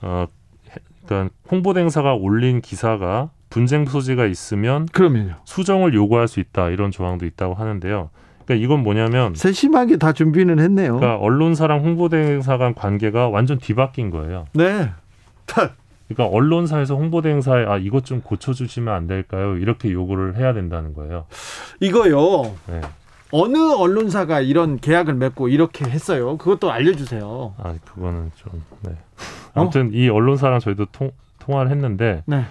어, 해- 그러니까 홍보대행사가 올린 기사가 분쟁 소지가 있으면 그러면요. 수정을 요구할 수 있다 이런 조항도 있다고 하는데요. 그러니까 이건 뭐냐면 세심하게 다 준비는 했네요. 그러니까 언론사랑 홍보대행사 간 관계가 완전 뒤바뀐 거예요. 네. 그러니까 언론사에서 홍보대행사에 아 이것 좀 고쳐주시면 안 될까요? 이렇게 요구를 해야 된다는 거예요. 이거요. 네. 어느 언론사가 이런 계약을 맺고 이렇게 했어요? 그것도 알려주세요. 아 그거는 좀 네. 아무튼 이 언론사랑 저희도 통, 통화를 했는데 네.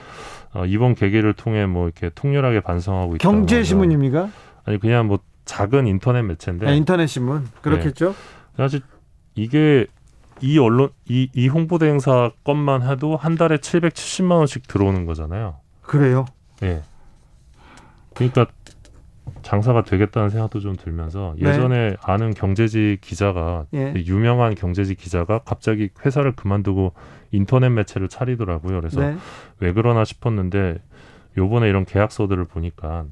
어, 이번 계기를 통해 뭐 이렇게 통렬하게 반성하고 있다. 경제신문입니까? 아니 그냥 뭐 작은 인터넷 매체인데 아, 인터넷 신문. 그렇겠죠? 사실 이게 이 언론 이, 이 홍보대 행사 것만 해도 한 달에 770만 원씩 들어오는 거잖아요. 그래요. 예. 그러니까 장사가 되겠다는 생각도 좀 들면서 네. 예전에 아는 경제지 기자가 예. 유명한 경제지 기자가 갑자기 회사를 그만두고 인터넷 매체를 차리더라고요. 그래서 네. 왜 그러나 싶었는데 요번에 이런 계약서들을 보니까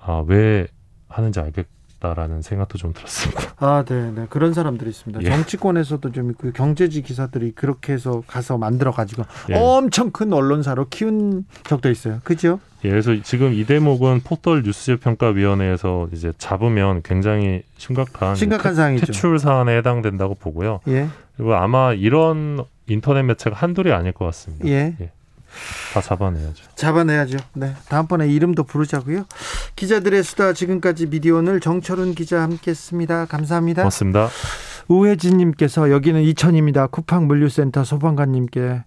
아 왜 하는지 알겠 다라는 생각도 좀 들었습니다. 아, 네, 네. 그런 사람들이 있습니다. 예. 정치권에서도 좀 있고 경제지 기사들이 그렇게 해서 가서 만들어 가지고 예. 엄청 큰 언론사로 키운 적도 있어요. 그죠? 예, 그래서 지금 이 대목은 포털 뉴스 평가위원회에서 이제 잡으면 굉장히 심각한 심각한 태- 사항이죠. 퇴출 사안에 해당된다고 보고요. 예. 그리고 아마 이런 인터넷 매체가 한둘이 아닐 것 같습니다. 예. 다 잡아내야죠. 잡아내야죠. 네. 다음번에 이름도 부르자고요. 기자들의 수다 지금까지 미디어 오늘 정철훈 기자 함께했습니다. 감사합니다. 고맙습니다. 우혜진님께서 여기는 이천입니다. 쿠팡 물류센터 소방관님께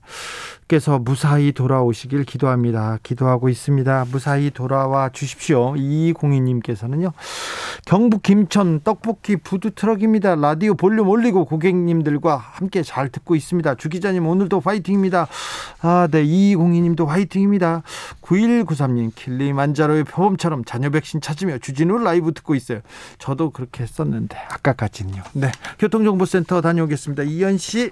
께서 무사히 돌아오시길 기도합니다. 기도하고 있습니다. 무사히 돌아와 주십시오. 2202님께서는요. 경북 김천 떡볶이 푸드 트럭입니다. 라디오 볼륨 올리고 고객님들과 함께 잘 듣고 있습니다. 주 기자님 오늘도 화이팅입니다. 아, 네. 2202님도 화이팅입니다. 9193님 킬리만자로의 표범처럼 잔여 백신 찾으며 주진우 라이브 듣고 있어요. 저도 그렇게 했었는데 아까까지는요. 네. 교통정보센터 다녀오겠습니다. 이현 씨.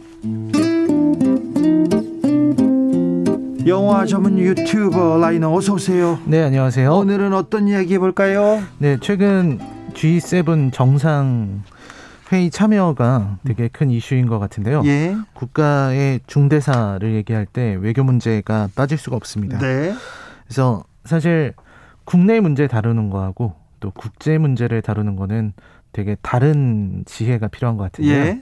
영화 전문 유튜버 라이너 어서 오세요. 네, 안녕하세요. 오늘은 어떤 이야기 해볼까요? 네, 최근 G7 정상 회의 참여가 되게 큰 이슈인 것 같은데요. 예. 국가의 중대사를 얘기할 때 외교 문제가 빠질 수가 없습니다. 네. 그래서 사실 국내 문제 다루는 거하고 또 국제 문제를 다루는 거는 되게 다른 지혜가 필요한 것 같은데요. 예.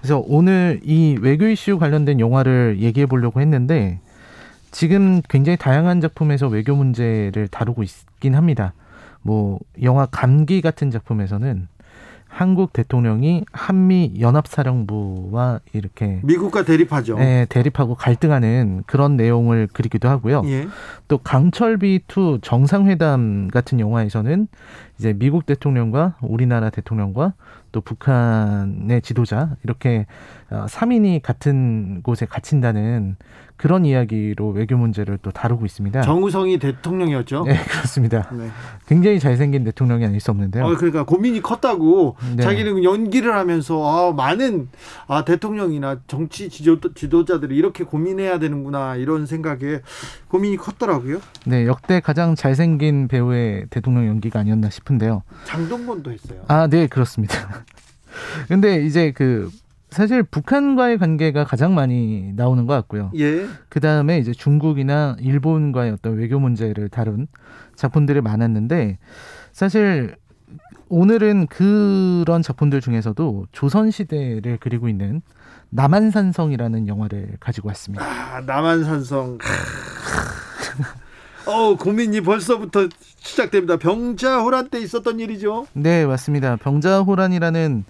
그래서 오늘 이 외교 이슈 관련된 영화를 얘기해 보려고 했는데 지금 굉장히 다양한 작품에서 외교 문제를 다루고 있긴 합니다. 뭐 영화 감기 같은 작품에서는 한국 대통령이 한미 연합사령부와 이렇게 미국과 대립하죠. 네, 대립하고 갈등하는 그런 내용을 그리기도 하고요. 예. 또 강철비 two 정상회담 같은 영화에서는 이제 미국 대통령과 우리나라 대통령과 또 북한의 지도자 이렇게 3인이 어, 같은 곳에 갇힌다는 그런 이야기로 외교 문제를 또 다루고 있습니다. 정우성이 대통령이었죠. 네, 그렇습니다. 네. 굉장히 잘생긴 대통령이 아닐 수 없는데요. 어, 그러니까 고민이 컸다고 네. 자기는 연기를 하면서 아, 많은 아, 대통령이나 정치 지도, 지도자들이 이렇게 고민해야 되는구나 이런 생각에 고민이 컸더라고요. 네, 역대 가장 잘생긴 배우의 대통령 연기가 아니었나 싶은데요. 장동건도 했어요. 아, 네, 그렇습니다. 근데 이제 그 사실 북한과의 관계가 가장 많이 나오는 것 같고요. 예. 그 다음에 이제 중국이나 일본과의 어떤 외교 문제를 다룬 작품들이 많았는데 사실 오늘은 그런 작품들 중에서도 조선 시대를 그리고 있는 남한산성이라는 영화를 가지고 왔습니다. 아, 남한산성. 어 고민이 벌써부터 시작됩니다. 병자호란 때 있었던 일이죠. 네, 맞습니다. 병자호란이라는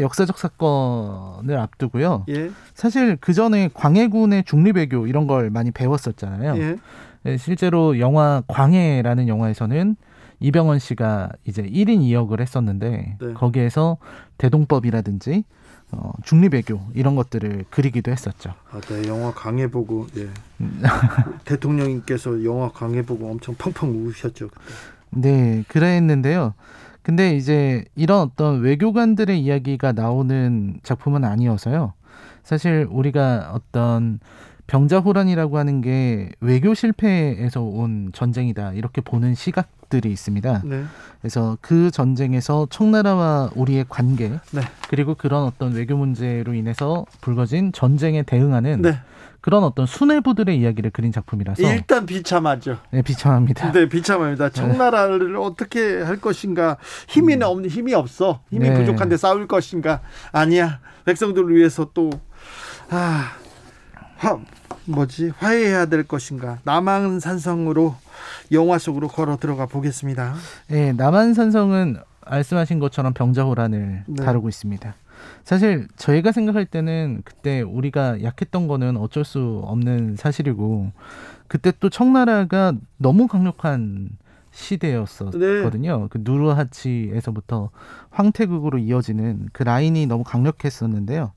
역사적 사건을 앞두고요. 예. 사실 그 전에 광해군의 중립외교 이런 걸 많이 배웠었잖아요. 예. 네, 실제로 영화 광해라는 영화에서는 이병헌 씨가 이제 1인 2역을 했었는데 네. 거기에서 대동법이라든지 어, 중립외교 이런 것들을 그리기도 했었죠. 아, 네, 영화 강해 보고 예. 대통령님께서 영화 강해 보고 엄청 펑펑 우셨죠. 그때. 네, 그랬는데요. 근데 이제 이런 어떤 외교관들의 이야기가 나오는 작품은 아니어서요. 사실 우리가 어떤 병자호란이라고 하는 게 외교 실패에서 온 전쟁이다 이렇게 보는 시각 들이 있습니다. 네. 그래서 그 전쟁에서 청나라와 우리의 관계 네. 그리고 그런 어떤 외교 문제로 인해서 불거진 전쟁에 대응하는 네. 그런 어떤 수뇌부들의 이야기를 그린 작품이라서 일단 비참하죠. 네, 비참합니다. 네, 비참합니다. 청나라를 네. 어떻게 할 것인가? 힘이 음. 없는 힘이 없어. 힘이 네. 부족한데 싸울 것인가? 아니야. 백성들을 위해서 또 아, 화, 뭐지 화해해야 될 것인가 남한산성으로 영화 속으로 걸어 들어가 보겠습니다. 네, 남한산성은 말씀하신 것처럼 병자호란을 네. 다루고 있습니다. 사실 저희가 생각할 때는 그때 우리가 약했던 거는 어쩔 수 없는 사실이고 그때 또 청나라가 너무 강력한 시대였었거든요. 네. 그 누르하치에서부터 황태국으로 이어지는 그 라인이 너무 강력했었는데요.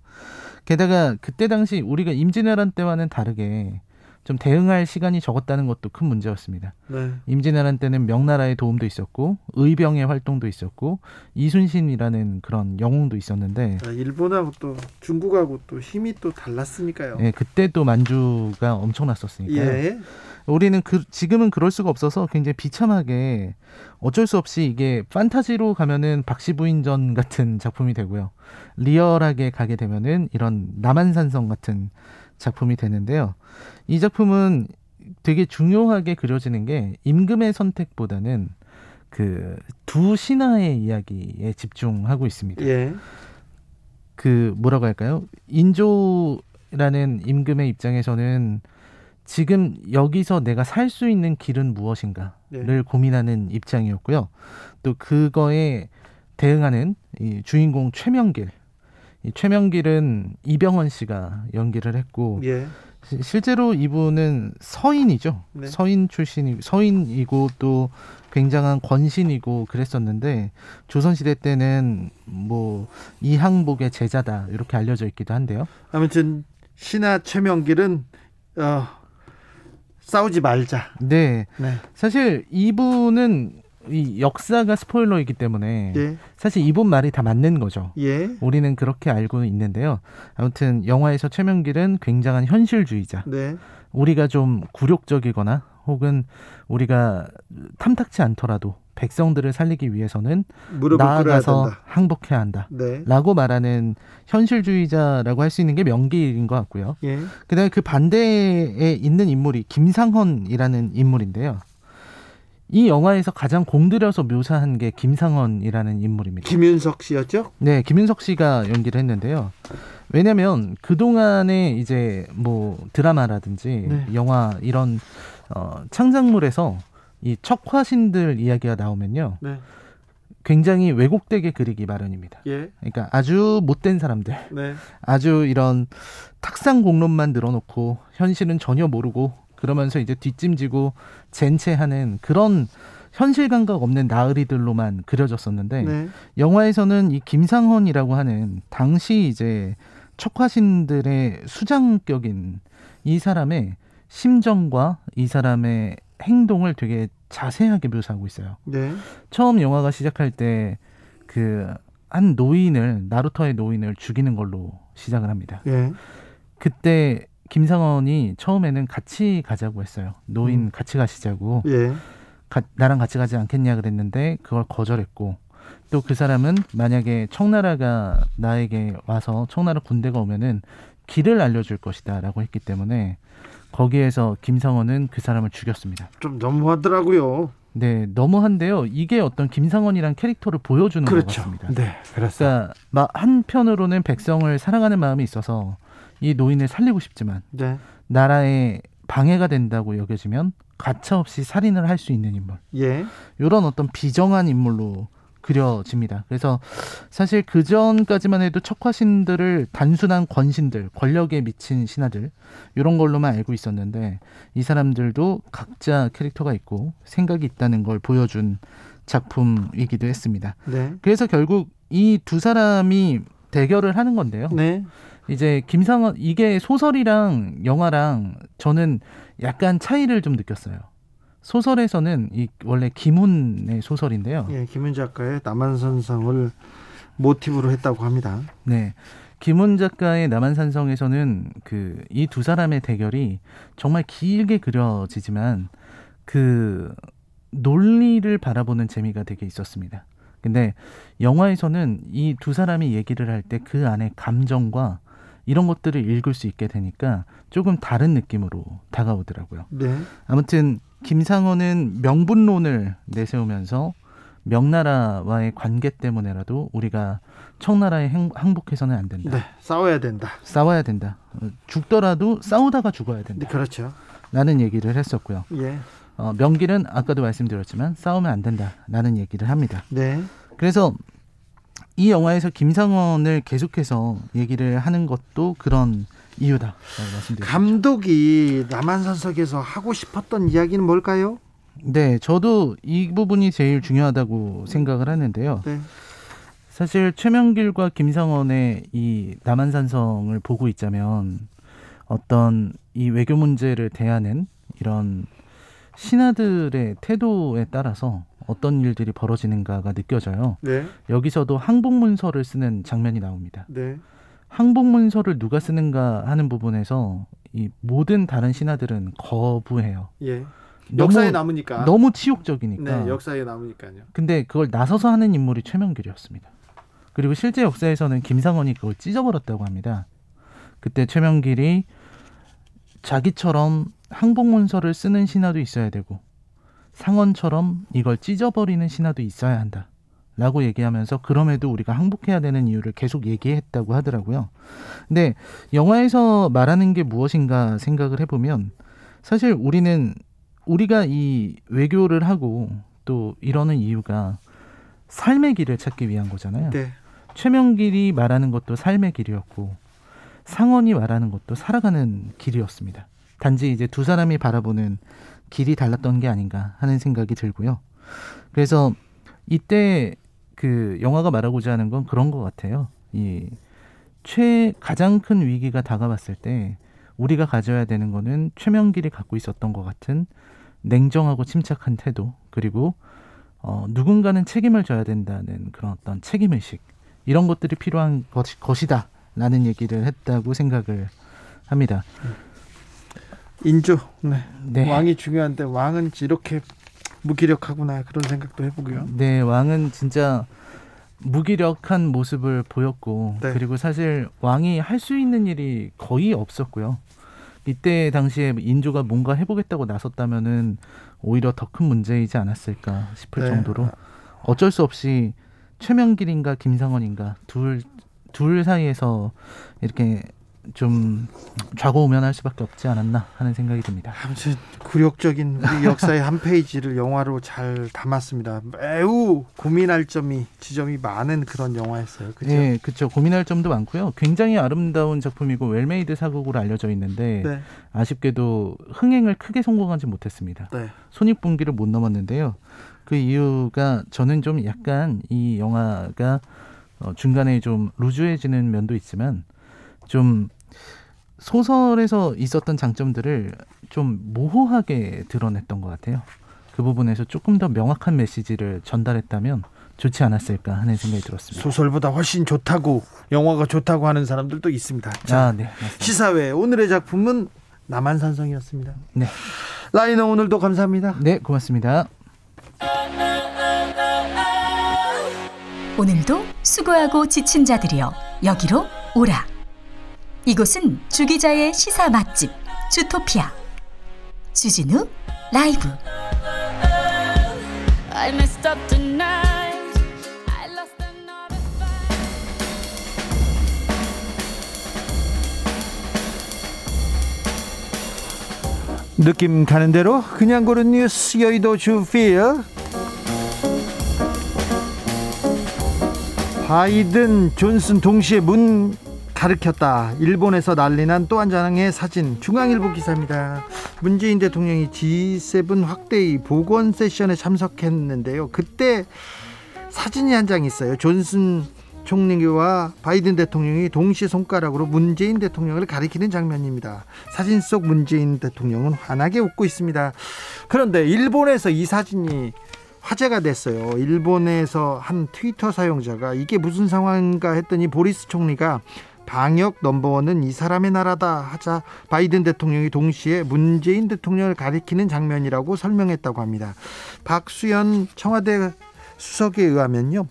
게다가 그때 당시 우리가 임진왜란 때와는 다르게 좀 대응할 시간이 적었다는 것도 큰 문제였습니다. 네. 임진왜란 때는 명나라의 도움도 있었고 의병의 활동도 있었고 이순신이라는 그런 영웅도 있었는데 아, 일본하고 또 중국하고 또 힘이 또 달랐으니까요. 네, 그때 또 만주가 엄청났었으니까요. 예. 우리는 그 지금은 그럴 수가 없어서 굉장히 비참하게 어쩔 수 없이 이게 판타지로 가면은 박시부인전 같은 작품이 되고요. 리얼하게 가게 되면은 이런 남한산성 같은 작품이 되는데요. 이 작품은 되게 중요하게 그려지는 게 임금의 선택보다는 그 두 신하의 이야기에 집중하고 있습니다. 예. 그 뭐라고 할까요? 인조라는 임금의 입장에서는 지금 여기서 내가 살 수 있는 길은 무엇인가를 네. 고민하는 입장이었고요. 또 그거에 대응하는 이 주인공 최명길. 이 최명길은 이병헌 씨가 연기를 했고 예. 실제로 이분은 서인이죠. 네. 서인 출신이 서인이고 또 굉장한 권신이고 그랬었는데 조선 시대 때는 뭐 이항복의 제자다 이렇게 알려져 있기도 한데요. 아무튼 신하 최명길은 어 싸우지 말자. 네. 네. 사실 이분은 이 역사가 스포일러이기 때문에 예. 사실 이분 말이 다 맞는 거죠. 예. 우리는 그렇게 알고 있는데요. 아무튼 영화에서 최명길은 굉장한 현실주의자. 네. 우리가 좀 굴욕적이거나 혹은 우리가 탐탁치 않더라도 백성들을 살리기 위해서는 나아가서 항복해야 한다. 네. 라고 말하는 현실주의자라고 할 수 있는 게 명기인 것 같고요. 예. 그다음에 그 반대에 있는 인물이 김상헌이라는 인물인데요. 이 영화에서 가장 공들여서 묘사한 게 김상헌이라는 인물입니다. 김윤석 씨였죠? 네, 김윤석 씨가 연기를 했는데요. 왜냐면 그동안에 이제 뭐 드라마라든지 네. 영화 이런 어 창작물에서 이 척화신들 이야기가 나오면요. 네. 굉장히 왜곡되게 그리기 마련입니다. 예. 그러니까 아주 못된 사람들, 네. 아주 이런 탁상 공론만 늘어놓고 현실은 전혀 모르고 그러면서 이제 뒷짐지고 젠체하는 그런 현실 감각 없는 나으리들로만 그려졌었는데 네. 영화에서는 이 김상헌이라고 하는 당시 이제 척화신들의 수장격인 이 사람의 심정과 이 사람의 행동을 되게 자세하게 묘사하고 있어요. 네. 처음 영화가 시작할 때 그 한 노인을 나루터의 노인을 죽이는 걸로 시작을 합니다. 예. 그때 김상원이 처음에는 같이 가자고 했어요. 노인 음. 같이 가시자고 예. 가- 나랑 같이 가지 않겠냐 그랬는데 그걸 거절했고 또 그 사람은 만약에 청나라가 나에게 와서 청나라 군대가 오면은 길을 알려줄 것이다라고 했기 때문에 거기에서 김상원은 그 사람을 죽였습니다. 좀 너무하더라고요. 네, 너무한데요. 이게 어떤 김상원이란 캐릭터를 보여주는 것 그렇죠. 같습니다. 네. 그렇습니다. 그러니까 마- 한편으로는 백성을 사랑하는 마음이 있어서 이 노인을 살리고 싶지만 네. 나라에 방해가 된다고 여겨지면 가차없이 살인을 할 수 있는 인물. 예. 이런 어떤 비정한 인물로 그려집니다. 그래서 사실 그 전까지만 해도 척화신들을 단순한 권신들, 권력에 미친 신하들 이런 걸로만 알고 있었는데 이 사람들도 각자 캐릭터가 있고 생각이 있다는 걸 보여준 작품이기도 했습니다. 네. 그래서 결국 이 두 사람이 대결을 하는 건데요. 네. 이제 김상원 이게 소설이랑 영화랑 저는 약간 차이를 좀 느꼈어요. 소설에서는 이 원래 김훈의 소설인데요. 예. 김윤 작가의 남한산성을 모티브로 했다고 합니다. 네. 김훈 작가의 남한산성에서는 그 이 두 사람의 대결이 정말 길게 그려지지만 그 논리를 바라보는 재미가 되게 있었습니다. 근데 영화에서는 이 두 사람이 얘기를 할 때 그 안에 감정과 이런 것들을 읽을 수 있게 되니까 조금 다른 느낌으로 다가오더라고요. 네. 아무튼 김상원은 명분론을 내세우면서 명나라와의 관계 때문에라도 우리가 청나라에 행, 항복해서는 안 된다. 네. 싸워야 된다. 싸워야 된다. 어, 죽더라도 싸우다가 죽어야 네. 된다. 그렇죠. 라는 얘기를 했었고요. 예. 어, 명길은 아까도 말씀드렸지만 싸우면 안 된다. 라는 얘기를 합니다. 네. 그래서 이 영화에서 김상원을 계속해서 얘기를 하는 것도 그런 이유다라고 말씀드립니다. 감독이 남한산석에서 하고 싶었던 이야기는 뭘까요? 네, 저도 이 부분이 제일 중요하다고 생각을 하는데요. 네. 사실 최명길과 김상원의 이 남한산성을 보고 있자면 어떤 이 외교 문제를 대하는 이런 신하들의 태도에 따라서 어떤 일들이 벌어지는가가 느껴져요. 네. 여기서도 항복 문서를 쓰는 장면이 나옵니다. 네. 항복문서를 누가 쓰는가 하는 부분에서 이 모든 다른 신하들은 거부해요. 예. 너무- 역사에 남으니까. 너무 치욕적이니까. 네, 역사에 남으니까요. 근데 그걸 나서서 하는 인물이 최명길이었습니다. 그리고 실제 역사에서는 김상원이 그걸 찢어버렸다고 합니다. 그때 최명길이 자기처럼 항복문서를 쓰는 신하도 있어야 되고 상원처럼 이걸 찢어버리는 신하도 있어야 한다. 라고 얘기하면서 그럼에도 우리가 항복해야 되는 이유를 계속 얘기했다고 하더라고요. 근데 영화에서 말하는 게 무엇인가 생각을 해보면 사실 우리는 우리가 이 외교를 하고 또 이러는 이유가 삶의 길을 찾기 위한 거잖아요. 네. 최명길이 말하는 것도 삶의 길이었고 상원이 말하는 것도 살아가는 길이었습니다. 단지 이제 두 사람이 바라보는 길이 달랐던 게 아닌가 하는 생각이 들고요. 그래서 이때 그 영화가 말하고자 하는 건 그런 것 같아요. 이 최 가장 큰 위기가 다가왔을 때 우리가 가져야 되는 거는 최명길이 갖고 있었던 것 같은 냉정하고 침착한 태도 그리고 어, 누군가는 책임을 져야 된다는 그런 어떤 책임 의식 이런 것들이 필요한 것이, 것이다라는 얘기를 했다고 생각을 합니다. 인조. 네. 네. 왕이 중요한데 왕은 이렇게 무기력하구나 그런 생각도 해보고요. 네, 왕은 진짜 무기력한 모습을 보였고 네. 그리고 사실 왕이 할 수 있는 일이 거의 없었고요. 이때 당시에 인조가 뭔가 해보겠다고 나섰다면은 오히려 더 큰 문제이지 않았을까 싶을 네. 정도로 어쩔 수 없이 최명길인가 김상원인가 둘, 둘 사이에서 이렇게 좀 좌고우면할 수밖에 없지 않았나 하는 생각이 듭니다. 아무튼 굴욕적인 우리 역사의 한 페이지를 영화로 잘 담았습니다. 매우 고민할 점이 지점이 많은 그런 영화였어요. 그죠? 네, 그렇죠. 고민할 점도 많고요. 굉장히 아름다운 작품이고 well-made 사극으로 알려져 있는데 네. 아쉽게도 흥행을 크게 성공하지 못했습니다. 네. 손익분기를 못 넘었는데요. 그 이유가 저는 좀 약간 이 영화가 어, 중간에 좀 loose해지는 면도 있지만 좀 소설에서 있었던 장점들을 좀 모호하게 드러냈던 것 같아요. 그 부분에서 조금 더 명확한 메시지를 전달했다면 좋지 않았을까 하는 생각이 들었습니다. 소설보다 훨씬 좋다고 영화가 좋다고 하는 사람들도 있습니다. 자, 아, 네. 시사회 오늘의 작품은 남한산성이었습니다. 네. 라이너 오늘도 감사합니다. 네, 고맙습니다. 오늘도 수고하고 지친 자들이여 여기로 오라. 이곳은 주기자의 시사 맛집 주토피아. 주진우 라이브. 느낌 가는 대로 그냥 고른 뉴스 여의도 주필 바이든 존슨 동시에 문 가르켰다 일본에서 난리난 또 한 장의 사진 중앙일보 기사입니다 문재인 대통령이 G7 확대의 보건 세션에 참석했는데요 그때 사진이 한 장 있어요 존슨 총리와 바이든 대통령이 동시에 손가락으로 문재인 대통령을 가리키는 장면입니다. 사진 속 문재인 대통령은 환하게 웃고 있습니다. 그런데 일본에서 이 사진이 화제가 됐어요. 일본에서 한 트위터 사용자가 이게 무슨 상황인가 했더니 보리스 총리가 방역 넘버원은 이 사람의 나라다 하자 바이든 대통령이 동시에 문재인 대통령을 가리키는 장면이라고 설명했다고 합니다. 박수현 청와대 수석에 의하면요.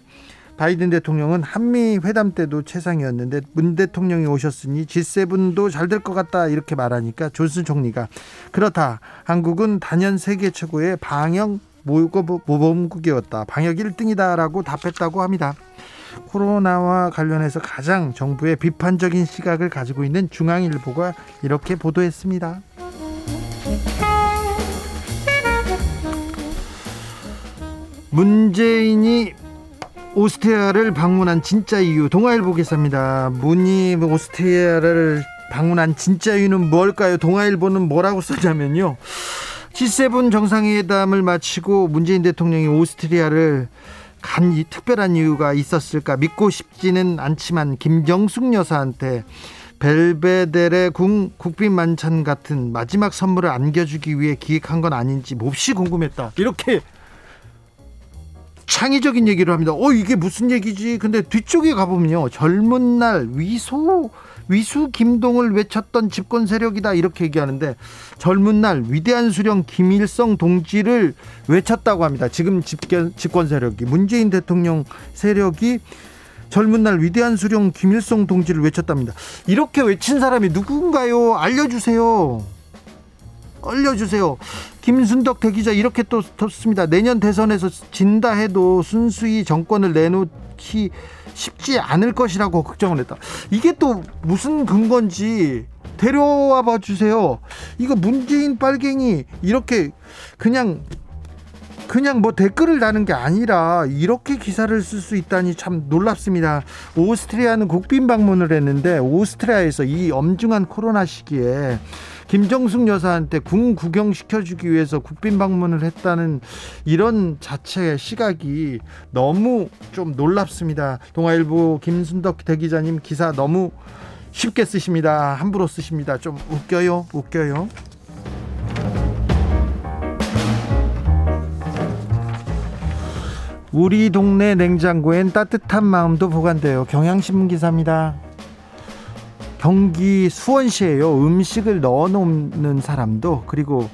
바이든 대통령은 한미 회담 때도 최상이었는데 문 대통령이 오셨으니 G7도 잘 될 것 같다 이렇게 말하니까 존슨 총리가 그렇다 한국은 단연 세계 최고의 방역 모범국이었다 방역 1등이다라고 답했다고 합니다. 코로나와 관련해서 가장 정부의 비판적인 시각을 가지고 있는 중앙일보가 이렇게 보도했습니다. 문재인이 오스트리아를 방문한 진짜 이유 동아일보 기사입니다. 문이 오스트리아를 방문한 진짜 이유는 뭘까요? 동아일보는 뭐라고 써냐면요. G7 정상회담을 마치고 문재인 대통령이 오스트리아를 간 이 특별한 이유가 있었을까 믿고 싶지는 않지만 김정숙 여사한테 벨베데레 궁 국빈 만찬 같은 마지막 선물을 안겨주기 위해 기획한 건 아닌지 몹시 궁금했다. 이렇게 창의적인 얘기를 합니다. 어 이게 무슨 얘기지? 근데 뒤쪽에 가보면요 젊은 날 위소 위수 김동을 외쳤던 집권 세력이다 이렇게 얘기하는데 젊은 날 위대한 수령 김일성 동지를 외쳤다고 합니다. 지금 집권, 집권 세력이 문재인 대통령 세력이 젊은 날 위대한 수령 김일성 동지를 외쳤답니다. 이렇게 외친 사람이 누군가요? 알려주세요. 알려주세요. 김순덕 대기자 이렇게 또 떴습니다. 내년 대선에서 진다 해도 순수히 정권을 내놓기 쉽지 않을 것이라고 걱정을 했다. 이게 또 무슨 근거인지 데려와 봐 주세요. 이거 문재인 빨갱이 이렇게 그냥 그냥 뭐 댓글을 다는 게 아니라 이렇게 기사를 쓸 수 있다니 참 놀랍습니다. 오스트리아는 국빈 방문을 했는데 오스트리아에서 이 엄중한 코로나 시기에 김정숙 여사한테 궁 구경 시켜주기 위해서 국빈 방문을 했다는 이런 자체의 시각이 너무 좀 놀랍습니다. 동아일보 김순덕 대기자님 기사 너무 쉽게 쓰십니다. 함부로 쓰십니다. 좀 웃겨요, 웃겨요. 우리 동네 냉장고엔 따뜻한 마음도 보관돼요. 경향신문 기사입니다. 경기 수원시에요. 음식을 넣어 놓는 사람도 그리고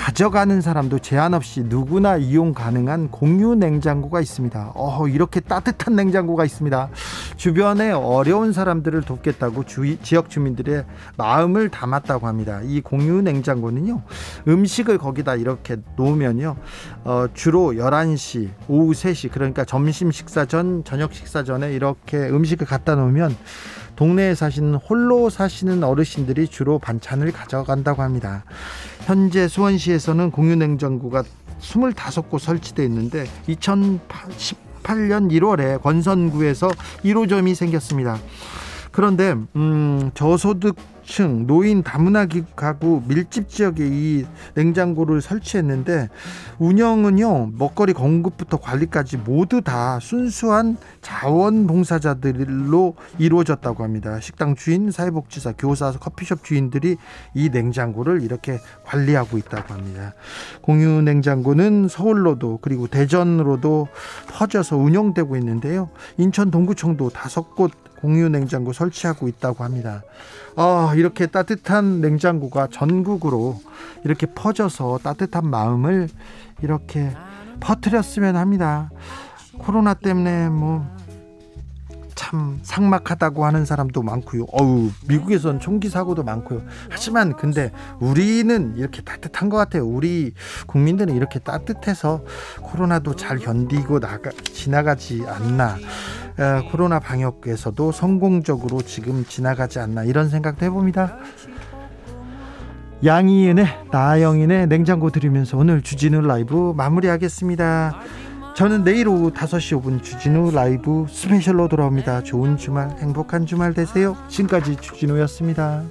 가져가는 사람도 제한 없이 누구나 이용 가능한 공유 냉장고가 있습니다. 어, 이렇게 따뜻한 냉장고가 있습니다. 주변에 어려운 사람들을 돕겠다고 주, 지역 주민들의 마음을 담았다고 합니다. 이 공유 냉장고는요, 음식을 거기다 이렇게 놓으면요, 어, 주로 11시, 오후 3시, 그러니까 점심 식사 전, 저녁 식사 전에 이렇게 음식을 갖다 놓으면 동네에 사시는 홀로 사시는 어르신들이 주로 반찬을 가져간다고 합니다. 현재 수원시에서는 공유냉장고가 25곳 설치되어 있는데 2018년 1월에 권선구에서 1호점이 생겼습니다. 그런데 음, 저소득 층 노인 다문화 기- 가구 밀집 지역에 이 냉장고를 설치했는데 운영은요 먹거리 공급부터 관리까지 모두 다 순수한 자원봉사자들로 이루어졌다고 합니다. 식당 주인, 사회복지사, 교사, 커피숍 주인들이 이 냉장고를 이렇게 관리하고 있다고 합니다. 공유 냉장고는 서울로도 그리고 대전으로도 퍼져서 운영되고 있는데요. 인천 동구청도 다섯 곳 공유 냉장고 설치하고 있다고 합니다. 아, 이렇게 따뜻한 냉장고가 전국으로 이렇게 퍼져서 따뜻한 마음을 이렇게 퍼뜨렸으면 합니다. 코로나 때문에 뭐 참 삭막하다고 하는 사람도 많고요. 어우, 미국에선 총기 사고도 많고요. 하지만 근데 우리는 이렇게 따뜻한 것 같아요. 우리 국민들은 이렇게 따뜻해서 코로나도 잘 견디고 나가 지나가지 않나. 에, 코로나 방역에서도 성공적으로 지금 지나가지 않나 이런 생각도 해봅니다. 양이은의 나영인의 냉장고 들으면서 오늘 주진우 라이브 마무리하겠습니다. 저는 내일 오후 5시 5분 주진우 라이브 스페셜로 돌아옵니다. 좋은 주말, 행복한 주말 되세요. 지금까지 주진우였습니다.